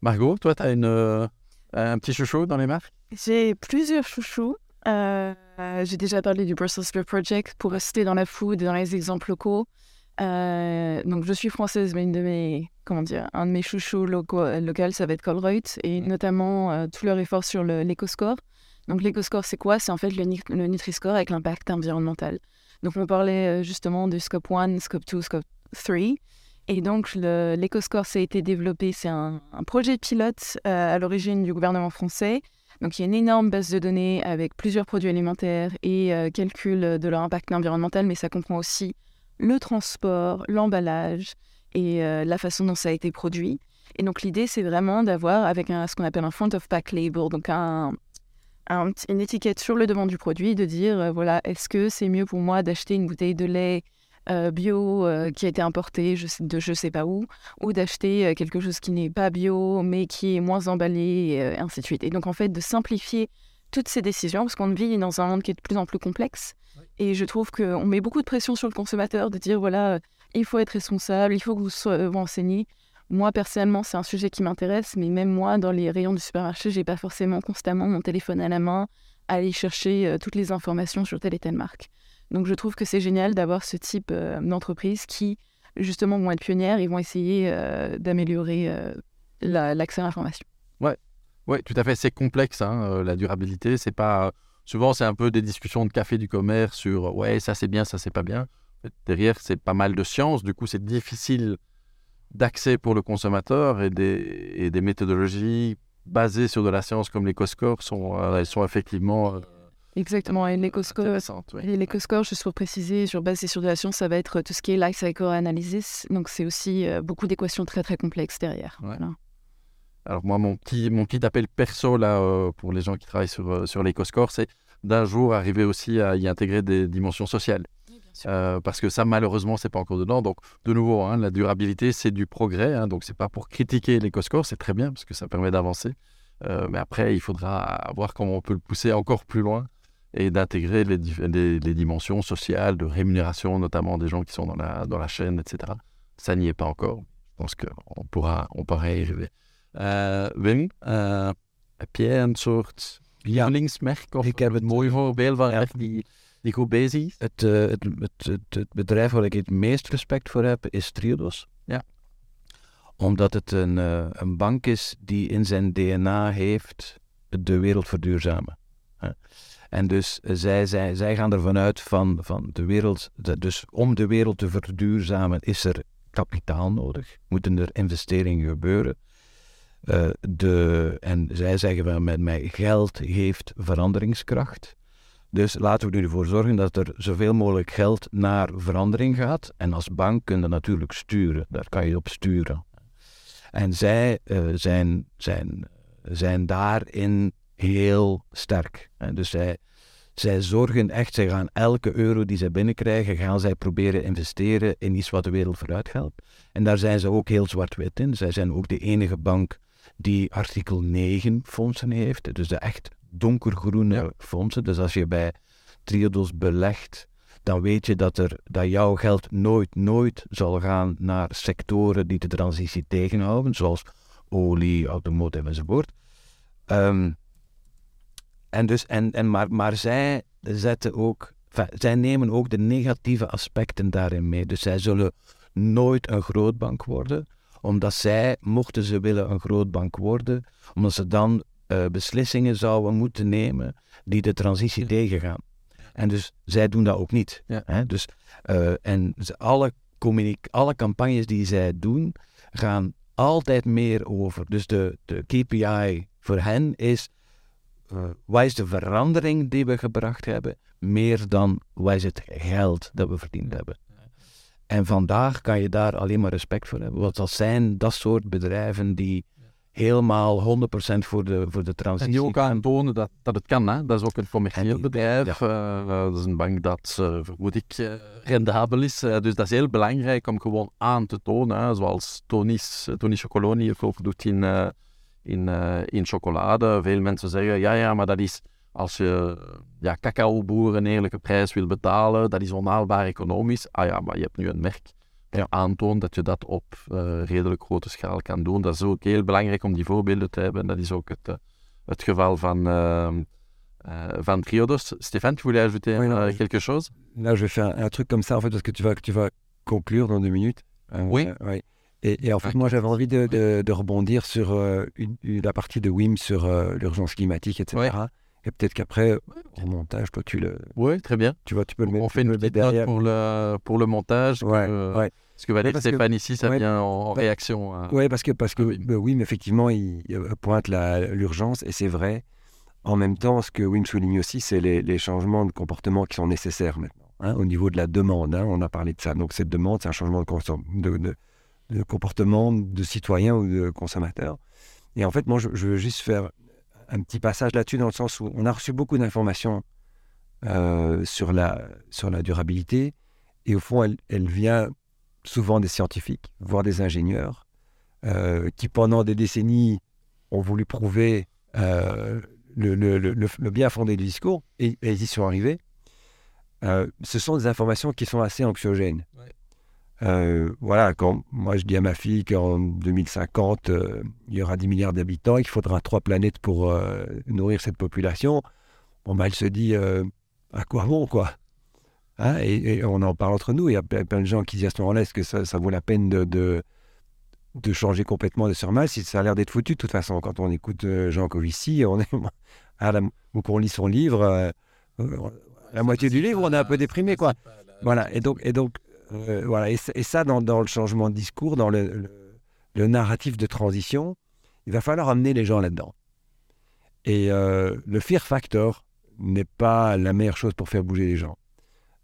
Margot, toi, tu as une, un petit chouchou dans les marques? J'ai plusieurs chouchous. J'ai déjà parlé du Brussels Spur Project pour rester dans la food et dans les exemples locaux. Euh, donc, je suis française, mais une de mes, comment dire, un de mes chouchous locaux, local, ça va être Colruyt, et notamment euh, tout leur effort sur l'éco-score. Donc, l'éco-score, c'est quoi? C'est en fait le, le Nutri-Score avec l'impact environnemental. Donc, on parlait euh, justement du Scope 1, Scope 2, Scope 3. Et donc, l'éco-score, ça a été développé, c'est un, projet pilote à l'origine du gouvernement français. Donc, il y a une énorme base de données avec plusieurs produits alimentaires et calcul de leur impact environnemental, mais ça comprend aussi le transport, l'emballage et euh, la façon dont ça a été produit. Et donc l'idée, c'est vraiment d'avoir avec ce qu'on appelle un front of pack label, donc un, une étiquette sur le devant du produit, de dire, euh, voilà, est-ce que c'est mieux pour moi d'acheter une bouteille de lait euh, bio qui a été importée je sais, de je sais pas où, ou d'acheter quelque chose qui n'est pas bio, mais qui est moins emballé, et ainsi de suite. Et donc en fait, de simplifier toutes ces décisions, parce qu'on vit dans un monde qui est de plus en plus complexe. Et je trouve qu'on met beaucoup de pression sur le consommateur de dire voilà, il faut être responsable, il faut que vous soyez renseigné. Moi, personnellement, c'est un sujet qui m'intéresse, mais même moi, dans les rayons du supermarché, j'ai pas forcément constamment mon téléphone à la main à aller chercher euh, toutes les informations sur telle et telle marque. Donc, je trouve que c'est génial d'avoir ce type euh, d'entreprise qui, justement, vont être pionnières et vont essayer euh, d'améliorer l'accès à l'information. Ouais, ouais, tout à fait. C'est complexe, hein, la durabilité. C'est pas Souvent, c'est un peu des discussions de café du commerce sur ouais, ça c'est bien, ça c'est pas bien. Derrière, c'est pas mal de science. Du coup, c'est difficile d'accès pour le consommateur et des, méthodologies basées sur de la science comme euh, elles sont effectivement. Exactement, et l'éco-score, oui. juste pour préciser, sur, basé sur de la science, ça va être tout ce qui est life cycle analysis. Donc, c'est aussi euh, beaucoup d'équations très très complexes derrière. Voilà. Alors moi, mon petit, mon petit appel perso là, euh, pour les gens qui travaillent sur, euh, sur l'éco-score, c'est d'un jour arriver aussi à y intégrer des dimensions sociales. Euh, parce que ça, malheureusement, c'est pas encore dedans. Donc, de nouveau, hein, la durabilité, c'est du progrès. Hein, donc, c'est pas pour critiquer l'éco-score, c'est très bien parce que ça permet d'avancer. mais après, il faudra voir comment on peut le pousser encore plus loin et d'intégrer les, les, dimensions sociales, de rémunération, notamment des gens qui sont dans la, dans la chaîne, etc. Ça n'y est pas encore. Je pense qu'on pourra, on pourra y arriver. Uh, Wim, uh, heb jij een soort lievelingsmerk? Of ik heb het mooi voorbeeld van ja. die, die goed bezig is? Het, uh, het, het, het, bedrijf waar ik het meest respect voor heb is Triodos. Ja. Omdat het een, uh, een bank is die in zijn DNA heeft de wereld verduurzamen. En dus zij, zij, zij gaan ervan uit van, van de wereld. Dus om de wereld te verduurzamen is er kapitaal nodig, moeten er investeringen gebeuren. Uh, de, en zij zeggen van met mij, geld heeft veranderingskracht. Dus laten we er nu voor zorgen dat er zoveel mogelijk geld naar verandering gaat. En als bank kun je natuurlijk sturen, daar kan je op sturen. En zij uh, zijn, zijn, zijn daarin heel sterk. En dus zij, zij zorgen echt, zij gaan elke euro die zij binnenkrijgen, gaan zij proberen investeren in iets wat de wereld vooruit helpt. En daar zijn ze ook heel zwart-wit in. Zij zijn ook de enige bank die artikel 9 fondsen heeft. Dus de echt donkergroene fondsen. Dus als je bij Triodos belegt, dan weet je dat, er, dat jouw geld nooit, nooit zal gaan naar sectoren die de transitie tegenhouden, zoals olie, automotive enzovoort. Ehm, en dus, en, en maar, maar zij zetten ook, zij nemen ook de negatieve aspecten daarin mee. Dus zij zullen nooit een grootbank worden, omdat zij, mochten ze willen een grootbank worden, omdat ze dan eh, beslissingen zouden moeten nemen die de transitie tegengaan. En dus zij doen dat ook niet. Ja. Hè? Dus, eh, en ze- alle, alle campagnes die zij doen, gaan altijd meer over. Dus de, de KPI voor hen is, eh, wat is de verandering die we gebracht hebben, meer dan wat is het geld dat we verdiend hebben. En vandaag kan je daar alleen maar respect voor hebben. Want dat zijn dat soort bedrijven die helemaal 100% voor de, voor de En transitie die ook aantonen dat, dat het kan. Hè? Dat is ook een commercieel En- bedrijf. eh, eh, dat is een bank dat, eh, vermoed ik, rendabel is. Dus dat is heel belangrijk om gewoon aan te tonen. Hè? Zoals Tony's, Tony Chocoloni ook doet in, in, eh, in chocolade. Veel mensen zeggen, ja, ja, maar dat is... Als je ja, cacaoboeren een eerlijke prijs wil betalen, dat is onhaalbaar economisch. Ah ja, maar je hebt nu een merk dat aantoont dat je dat op eh, redelijk grote schaal kan doen. Dat is ook heel belangrijk om die voorbeelden te hebben. En dat is ook het, eh, het geval van, euh, euh, van Triodos. Stéphane, tu voulais ajouter Oui, non, euh, je- quelque chose Là, je vais faire un truc comme ça, en fait, parce que tu vas, tu vas conclure dans deux minutes. Euh, Oui. Et, et en fait, moi, j'avais envie de, de- de rebondir sur euh, une- la partie de Wim sur euh, l'urgence climatique, etc. Ouais. Et peut-être qu'après, au montage, toi, tu le, Oui, très bien. tu vois, tu peux le mettre, On fait une petite note pour le, pour le montage. Ouais, que- ouais. Ce que va Ouais, dire parce que- Stéphane ici, ça vient en, réaction. à- Oui, parce que, parce que oui. bah effectivement, il, il pointe la- l'urgence, et c'est vrai. En même temps, ce que Wim souligne aussi, c'est les, les changements de comportement qui sont nécessaires maintenant, hein, au niveau de la demande. hein, on a parlé de ça. Donc, cette demande, c'est un changement de, de, de- de comportement de citoyen ou de consommateur. Et en fait, moi, je, veux juste faire un petit passage là-dessus, dans le sens où on a reçu beaucoup d'informations euh, sur, la, sur la durabilité, et au fond, elle, elle vient souvent des scientifiques, voire des ingénieurs, euh, qui pendant des décennies ont voulu prouver euh, le, le- le- bien fondé du discours, et, ils y sont arrivés. Ce sont des informations qui sont assez anxiogènes. Euh, voilà, quand moi je dis à ma fille qu'en 2050, euh, il y aura 10 milliards d'habitants et qu'il faudra trois planètes pour euh, nourrir cette population, bon, bah, elle se dit à quoi bon, quoi? Hein, et, et on en parle entre nous. Il y a plein de gens qui disent à ce moment-là est-ce que ça, ça vaut la peine de, de, de changer complètement de surmal si ça a l'air d'être foutu de toute façon. Quand on écoute Jean Covici, on est, à la- ou qu'on lit son livre, la moitié du livre, on est un peu déprimé. quoi. Voilà, et donc, et donc euh, voilà, et, ça- dans, le changement de discours, dans le, narratif de transition, il va falloir amener les gens là-dedans. Et euh, le fear factor n'est pas la meilleure chose pour faire bouger les gens.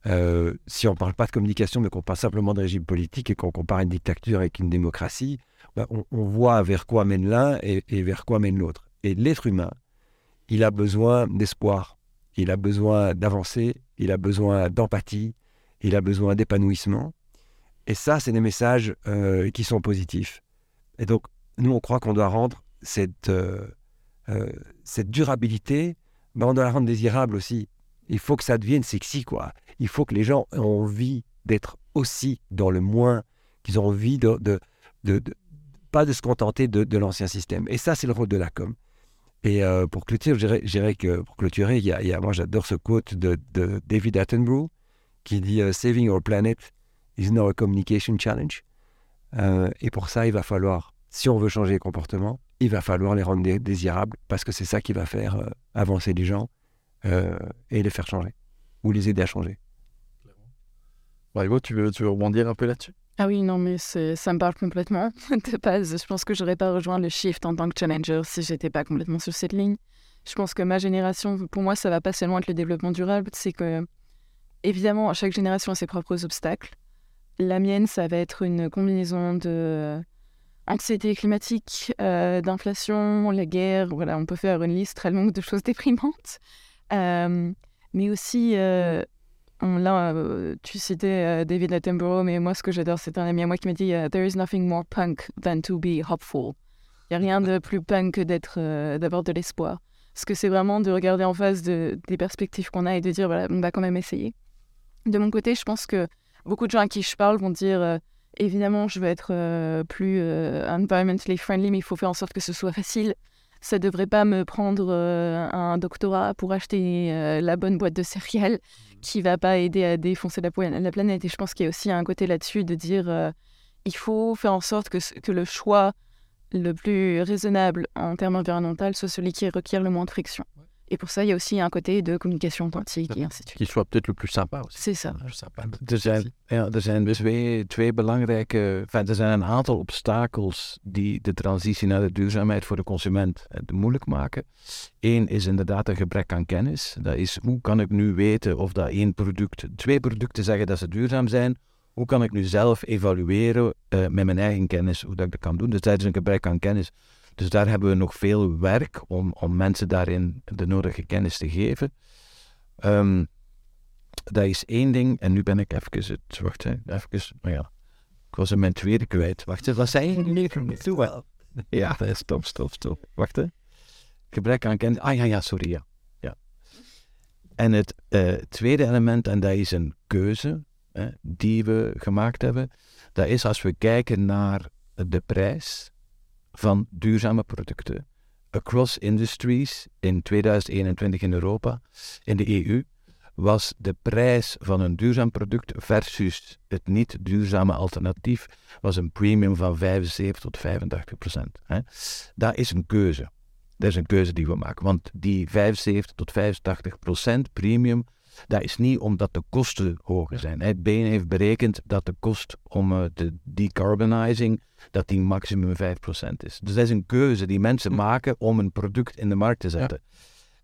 Euh, si on ne parle pas de communication, mais qu'on parle simplement de régime politique et qu'on compare une dictature avec une démocratie, on, on voit vers quoi mène l'un et, et vers quoi mène l'autre. Et l'être humain, il a besoin d'espoir, il a besoin d'avancer, il a besoin d'empathie, il a besoin d'épanouissement. Et ça, c'est des messages euh, qui sont positifs. Et donc, nous, on croit qu'on doit rendre cette, euh, euh, durabilité, ben, on doit la rendre désirable aussi. Il faut que ça devienne sexy, quoi. Il faut que les gens aient envie d'être aussi dans le moins, qu'ils ont envie de, de, pas de se contenter de, l'ancien système. Et ça, c'est le rôle de la com. Et pour clôturer, je que pour clôturer, il y a, moi j'adore ce quote de David Attenborough qui dit euh, Saving our planet is now a communication challenge. Euh, et pour ça, il va falloir, si on veut changer les comportements, il va falloir les rendre dé- désirables parce que c'est ça qui va faire euh, avancer les gens euh, et les faire changer ou les aider à changer. Bravo, tu veux, tu veux rebondir un peu là-dessus? Ah oui, non, mais ça me parle complètement. De base, je pense que j'aurais pas rejoint le shift en tant que challenger si j'étais pas complètement sur cette ligne. Je pense que ma génération, pour moi, ça va pas seulement être le développement durable, c'est que, évidemment, chaque génération a ses propres obstacles. La mienne, ça va être une combinaison de anxiété climatique, euh, d'inflation, la guerre. Voilà, on peut faire une liste très longue de choses déprimantes. Euh, mais aussi, euh, là, euh, tu citais euh, David Attenborough, mais moi, ce que j'adore, c'est un ami à moi qui m'a dit euh, There is nothing more punk than to be hopeful. Il n'y a rien de plus punk que d'être, euh, d'avoir de l'espoir. Parce que c'est vraiment de regarder en face de, des perspectives qu'on a et de dire voilà, on va quand même essayer. De mon côté, je pense que beaucoup de gens à qui je parle vont dire euh, évidemment, je veux être euh, plus euh, environmentally friendly, mais il faut faire en sorte que ce soit facile. ça ne devrait pas me prendre un doctorat pour acheter la bonne boîte de céréales qui va pas aider à défoncer la, la planète. Et je pense qu'il y a aussi un côté là-dessus de dire il faut faire en sorte que, que le choix le plus raisonnable en termes environnementaux soit celui qui requiert le moins de friction. Et pour ça, il y a aussi un côté de communication quantique et ainsi de suite. Qui soit peut-être le plus sympa aussi. C'est ça. Er zijn, ja, er zijn twee, twee belangrijke, enfin, er zijn een aantal obstakels die de transitie naar de duurzaamheid voor de consument eh, moeilijk maken. Eén is inderdaad een gebrek aan kennis. Dat is hoe kan ik nu weten of dat één product, twee producten zeggen dat ze duurzaam zijn. Hoe kan ik nu zelf evalueren uh, met mijn eigen kennis hoe dat ik dat kan doen? Dus dat is een gebrek aan kennis. Dus daar hebben we nog veel werk om, om mensen daarin de nodige kennis te geven. Um, dat is één ding. En nu ben ik even het... Wacht, hè, even... Maar ja, ik was in mijn tweede kwijt. Wacht, wat zei je? Nee, doe wel. Ja, stop, stop, stop. Wacht, hè. Gebrek aan kennis. Ah ja, ja, sorry, ja. ja. En het uh, tweede element, en dat is een keuze hè, die we gemaakt hebben, dat is als we kijken naar de prijs van duurzame producten across industries in 2021 in Europa, in de EU, was de prijs van een duurzaam product versus het niet duurzame alternatief was een premium van 75 tot 85 procent. Dat is een keuze. Dat is een keuze die we maken. Want die 75 tot 85 procent premium dat is niet omdat de kosten hoger zijn. BN heeft berekend dat de kost om uh, de decarbonizing dat die maximum 5% is. Dus dat is een keuze die mensen hm. maken om een product in de markt te zetten.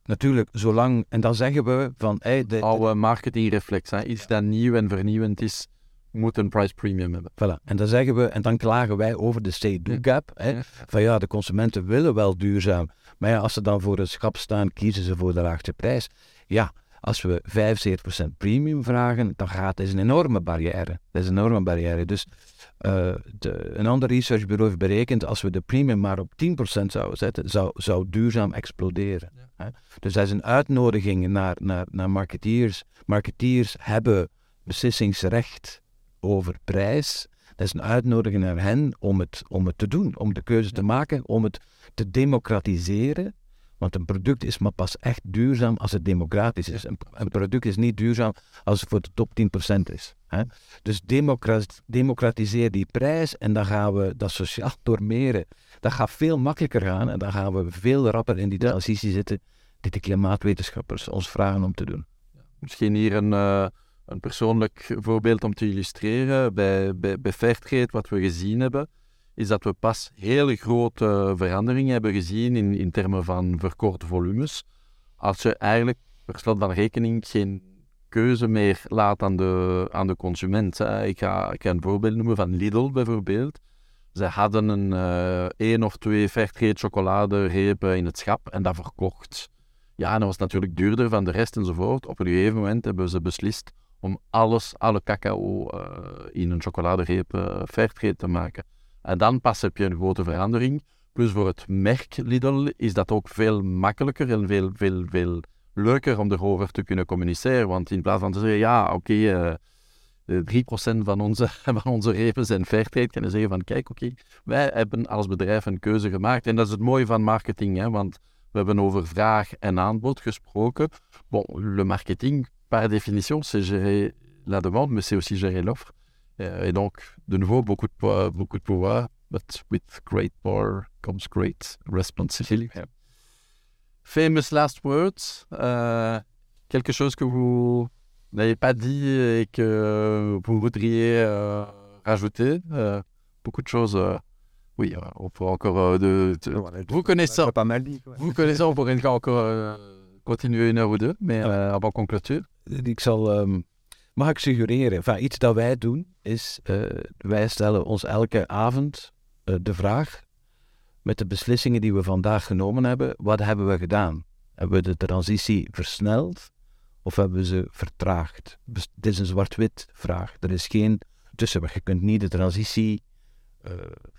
Natuurlijk, zolang, en dan zeggen we van... Hey, de, Oude marketingreflex, hè. iets dat nieuw en vernieuwend is, moet een price premium hebben. Voilà. En dan zeggen we, en dan klagen wij over de say-do gap. Hè, Van ja, de consumenten willen wel duurzaam, maar ja, als ze dan voor het schap staan, kiezen ze voor de laagste prijs. Ja, als we 75% premium vragen, dan gaat het is een enorme barrière. Dat is een enorme barrière. Dus uh, de, een ander researchbureau heeft berekend, als we de premium maar op 10% zouden zetten, zou, zou duurzaam exploderen. Ja. Dus dat is een uitnodiging naar, naar, naar marketeers. Marketeers hebben beslissingsrecht over prijs. Dat is een uitnodiging naar hen om het, om het te doen, om de keuze te maken, om het te democratiseren want een product is maar pas echt duurzaam als het democratisch is. Een, een product is niet duurzaam als het voor de top 10% is. Hè? Dus democratiseer die prijs en dan gaan we dat sociaal normeren. Dat gaat veel makkelijker gaan en dan gaan we veel rapper in die transitie zitten die de klimaatwetenschappers ons vragen om te doen. Misschien hier een, uh, een persoonlijk voorbeeld om te illustreren. Bij, bij, bij Fairtrade, wat we gezien hebben, is dat we pas hele grote veranderingen hebben gezien in, in termen van verkorte volumes. Als je eigenlijk per slot van rekening geen keuze meer laat aan de, aan de consument. Ik, ga, ik een voorbeeld noemen van Lidl bijvoorbeeld. Ze hadden een uh, één of twee Fairtrade chocoladerepen in het schap en dat verkocht. Ja, en dat was natuurlijk duurder van de rest enzovoort. Op een gegeven moment hebben ze beslist om alles, alle cacao uh, in een chocoladereep uh, Fairtrade te maken. En dan pas heb je een grote verandering. Plus voor het merk Lidl is dat ook veel makkelijker en veel, veel, veel leuker om erover te kunnen communiceren. Want in plaats van te zeggen, ja, oké, okay, uh, 3% van onze, van onze repen zijn fairtrade, kunnen zeggen van, kijk, oké, wij hebben als bedrijf een keuze gemaakt. En dat is het mooie van marketing, hè, want we hebben over vraag en aanbod gesproken. Bon, le marketing, par définition, c'est gérer la demande, mais c'est aussi gérer l'offre. Uh, et donc, de nouveau, beaucoup de, beaucoup de pouvoir, but with great power comes great responsibility. Yeah. Famous last words. Euh, quelque chose que vous n'avez pas dit et que vous voudriez euh, rajouter. Euh, beaucoup de choses. Euh, oui, euh, on pourrait encore. Euh, de, de vous connaissant. Pas mal dit. Vous connaissant, on pourrait encore continuer une heure ou deux, mais avant qu'on clôture. Ik zal um, Mag ik suggereren? Enfin, iets dat wij doen is, uh, wij stellen ons elke avond uh, de vraag, met de beslissingen die we vandaag genomen hebben, wat hebben we gedaan? Hebben we de transitie versneld of hebben we ze vertraagd? Dit is een zwart-wit vraag. Er is geen tussenweg. Je kunt niet de transitie,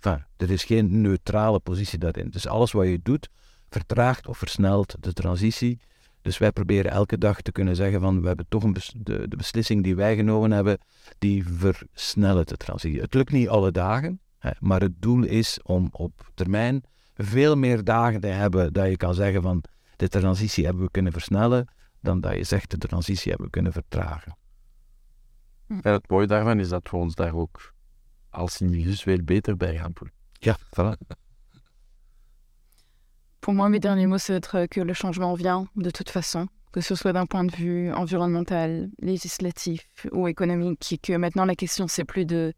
uh, er is geen neutrale positie daarin. Dus alles wat je doet, vertraagt of versnelt de transitie. Dus wij proberen elke dag te kunnen zeggen van we hebben toch een de, de beslissing die wij genomen hebben, die versnellen de transitie. Het lukt niet alle dagen, hè, maar het doel is om op termijn veel meer dagen te hebben dat je kan zeggen van de transitie hebben we kunnen versnellen, dan dat je zegt de transitie hebben we kunnen vertragen. En het mooie daarvan is dat we ons daar ook als individus veel beter bij gaan voelen. Ja, voilà. Pour moi, mes derniers mots, c'est d'être que le changement vient de toute façon, que ce soit d'un point de vue environnemental, législatif ou économique, et que maintenant la question, c'est plus de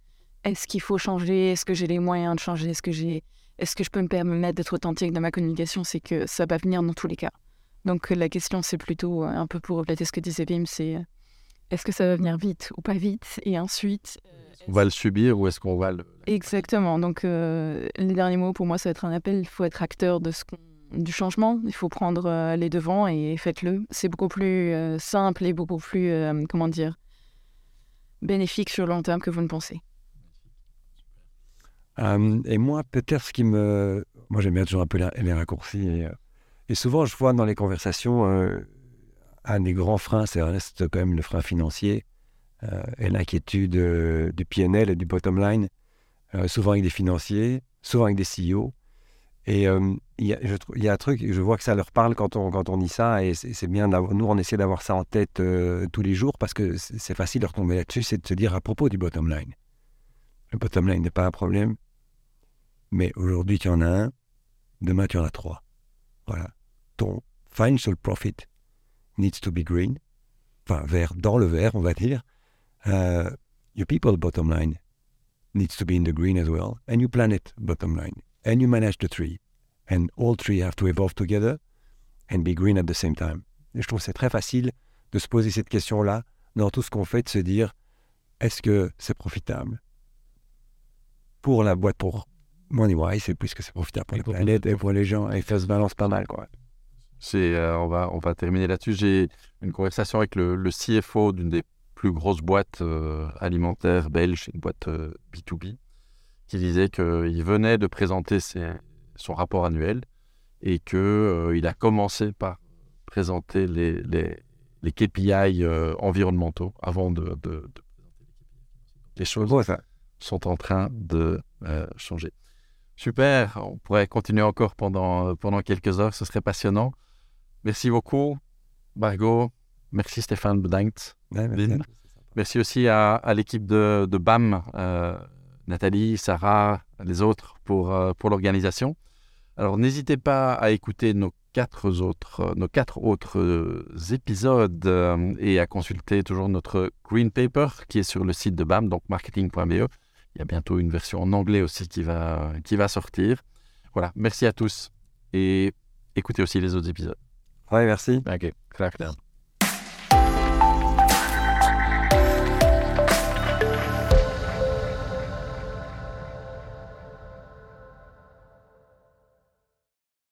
est-ce qu'il faut changer, est-ce que j'ai les moyens de changer, est-ce que j'ai, est-ce que je peux me permettre d'être authentique dans ma communication, c'est que ça va venir dans tous les cas. Donc la question, c'est plutôt un peu pour refléter ce que disait Wim, c'est est-ce que ça va venir vite ou pas vite, et ensuite. On va le subir ou est-ce qu'on va le... Exactement. Donc euh, les derniers mots pour moi, ça va être un appel. Il faut être acteur de ce qu'on du changement, il faut prendre euh, les devants et faites-le. C'est beaucoup plus euh, simple et beaucoup plus, euh, comment dire, bénéfique sur le long terme que vous ne pensez. et moi, peut-être ce qui me... Moi, j'aime bien toujours un peu les raccourcis. Et, souvent, je vois dans les conversations, un des grands freins, c'est quand même le frein financier et l'inquiétude du PNL et du bottom line, souvent avec des financiers, souvent avec des CEO. Et il y, a un truc, je vois que ça leur parle quand on, quand on dit ça, et c'est bien, nous on essaie d'avoir ça en tête tous les jours parce que c'est facile de retomber là-dessus, c'est de se dire à propos du bottom line. Le bottom line n'est pas un problème, mais aujourd'hui tu en as un, demain tu en as trois. Voilà. Ton financial profit needs to be green, enfin vert, dans le vert on va dire. Uh, your people bottom line needs to be in the green as well, and your planet bottom line and you manage the three. And all three have to evolve together and be green at the same time. Et je trouve c'est très facile de se poser cette question-là dans tout ce qu'on fait, de se dire est-ce que c'est profitable pour la boîte, pour Moneywise, c'est plus que c'est profitable pour la planète et pour les gens, et ça se balance pas mal. Quoi. Euh, on, va, on va terminer là-dessus. J'ai une conversation avec le, le CFO d'une des plus grosses boîtes euh, alimentaires belges, une boîte euh, B2B, qui disait qu'il venait de présenter son rapport annuel et qu'il euh, il a commencé par présenter les, les, les KPI euh, environnementaux avant de, de, de, les choses sont en train de euh, changer. Super, on pourrait continuer encore pendant, pendant quelques heures, ce serait passionnant. Merci beaucoup, Margot. Merci Stéphane Bedankt. merci. merci. aussi à, à l'équipe de, de BAM. Nathalie, Sarah, les autres pour, euh, pour l'organisation. Alors n'hésitez pas à écouter nos quatre autres, euh, nos quatre autres euh, épisodes et à consulter toujours notre green paper qui est sur le site de BAM, donc marketing.be. Il y a bientôt une version en anglais aussi qui va, qui va sortir. Voilà, merci à tous et écoutez aussi les autres épisodes. Oui, merci. Ok, graag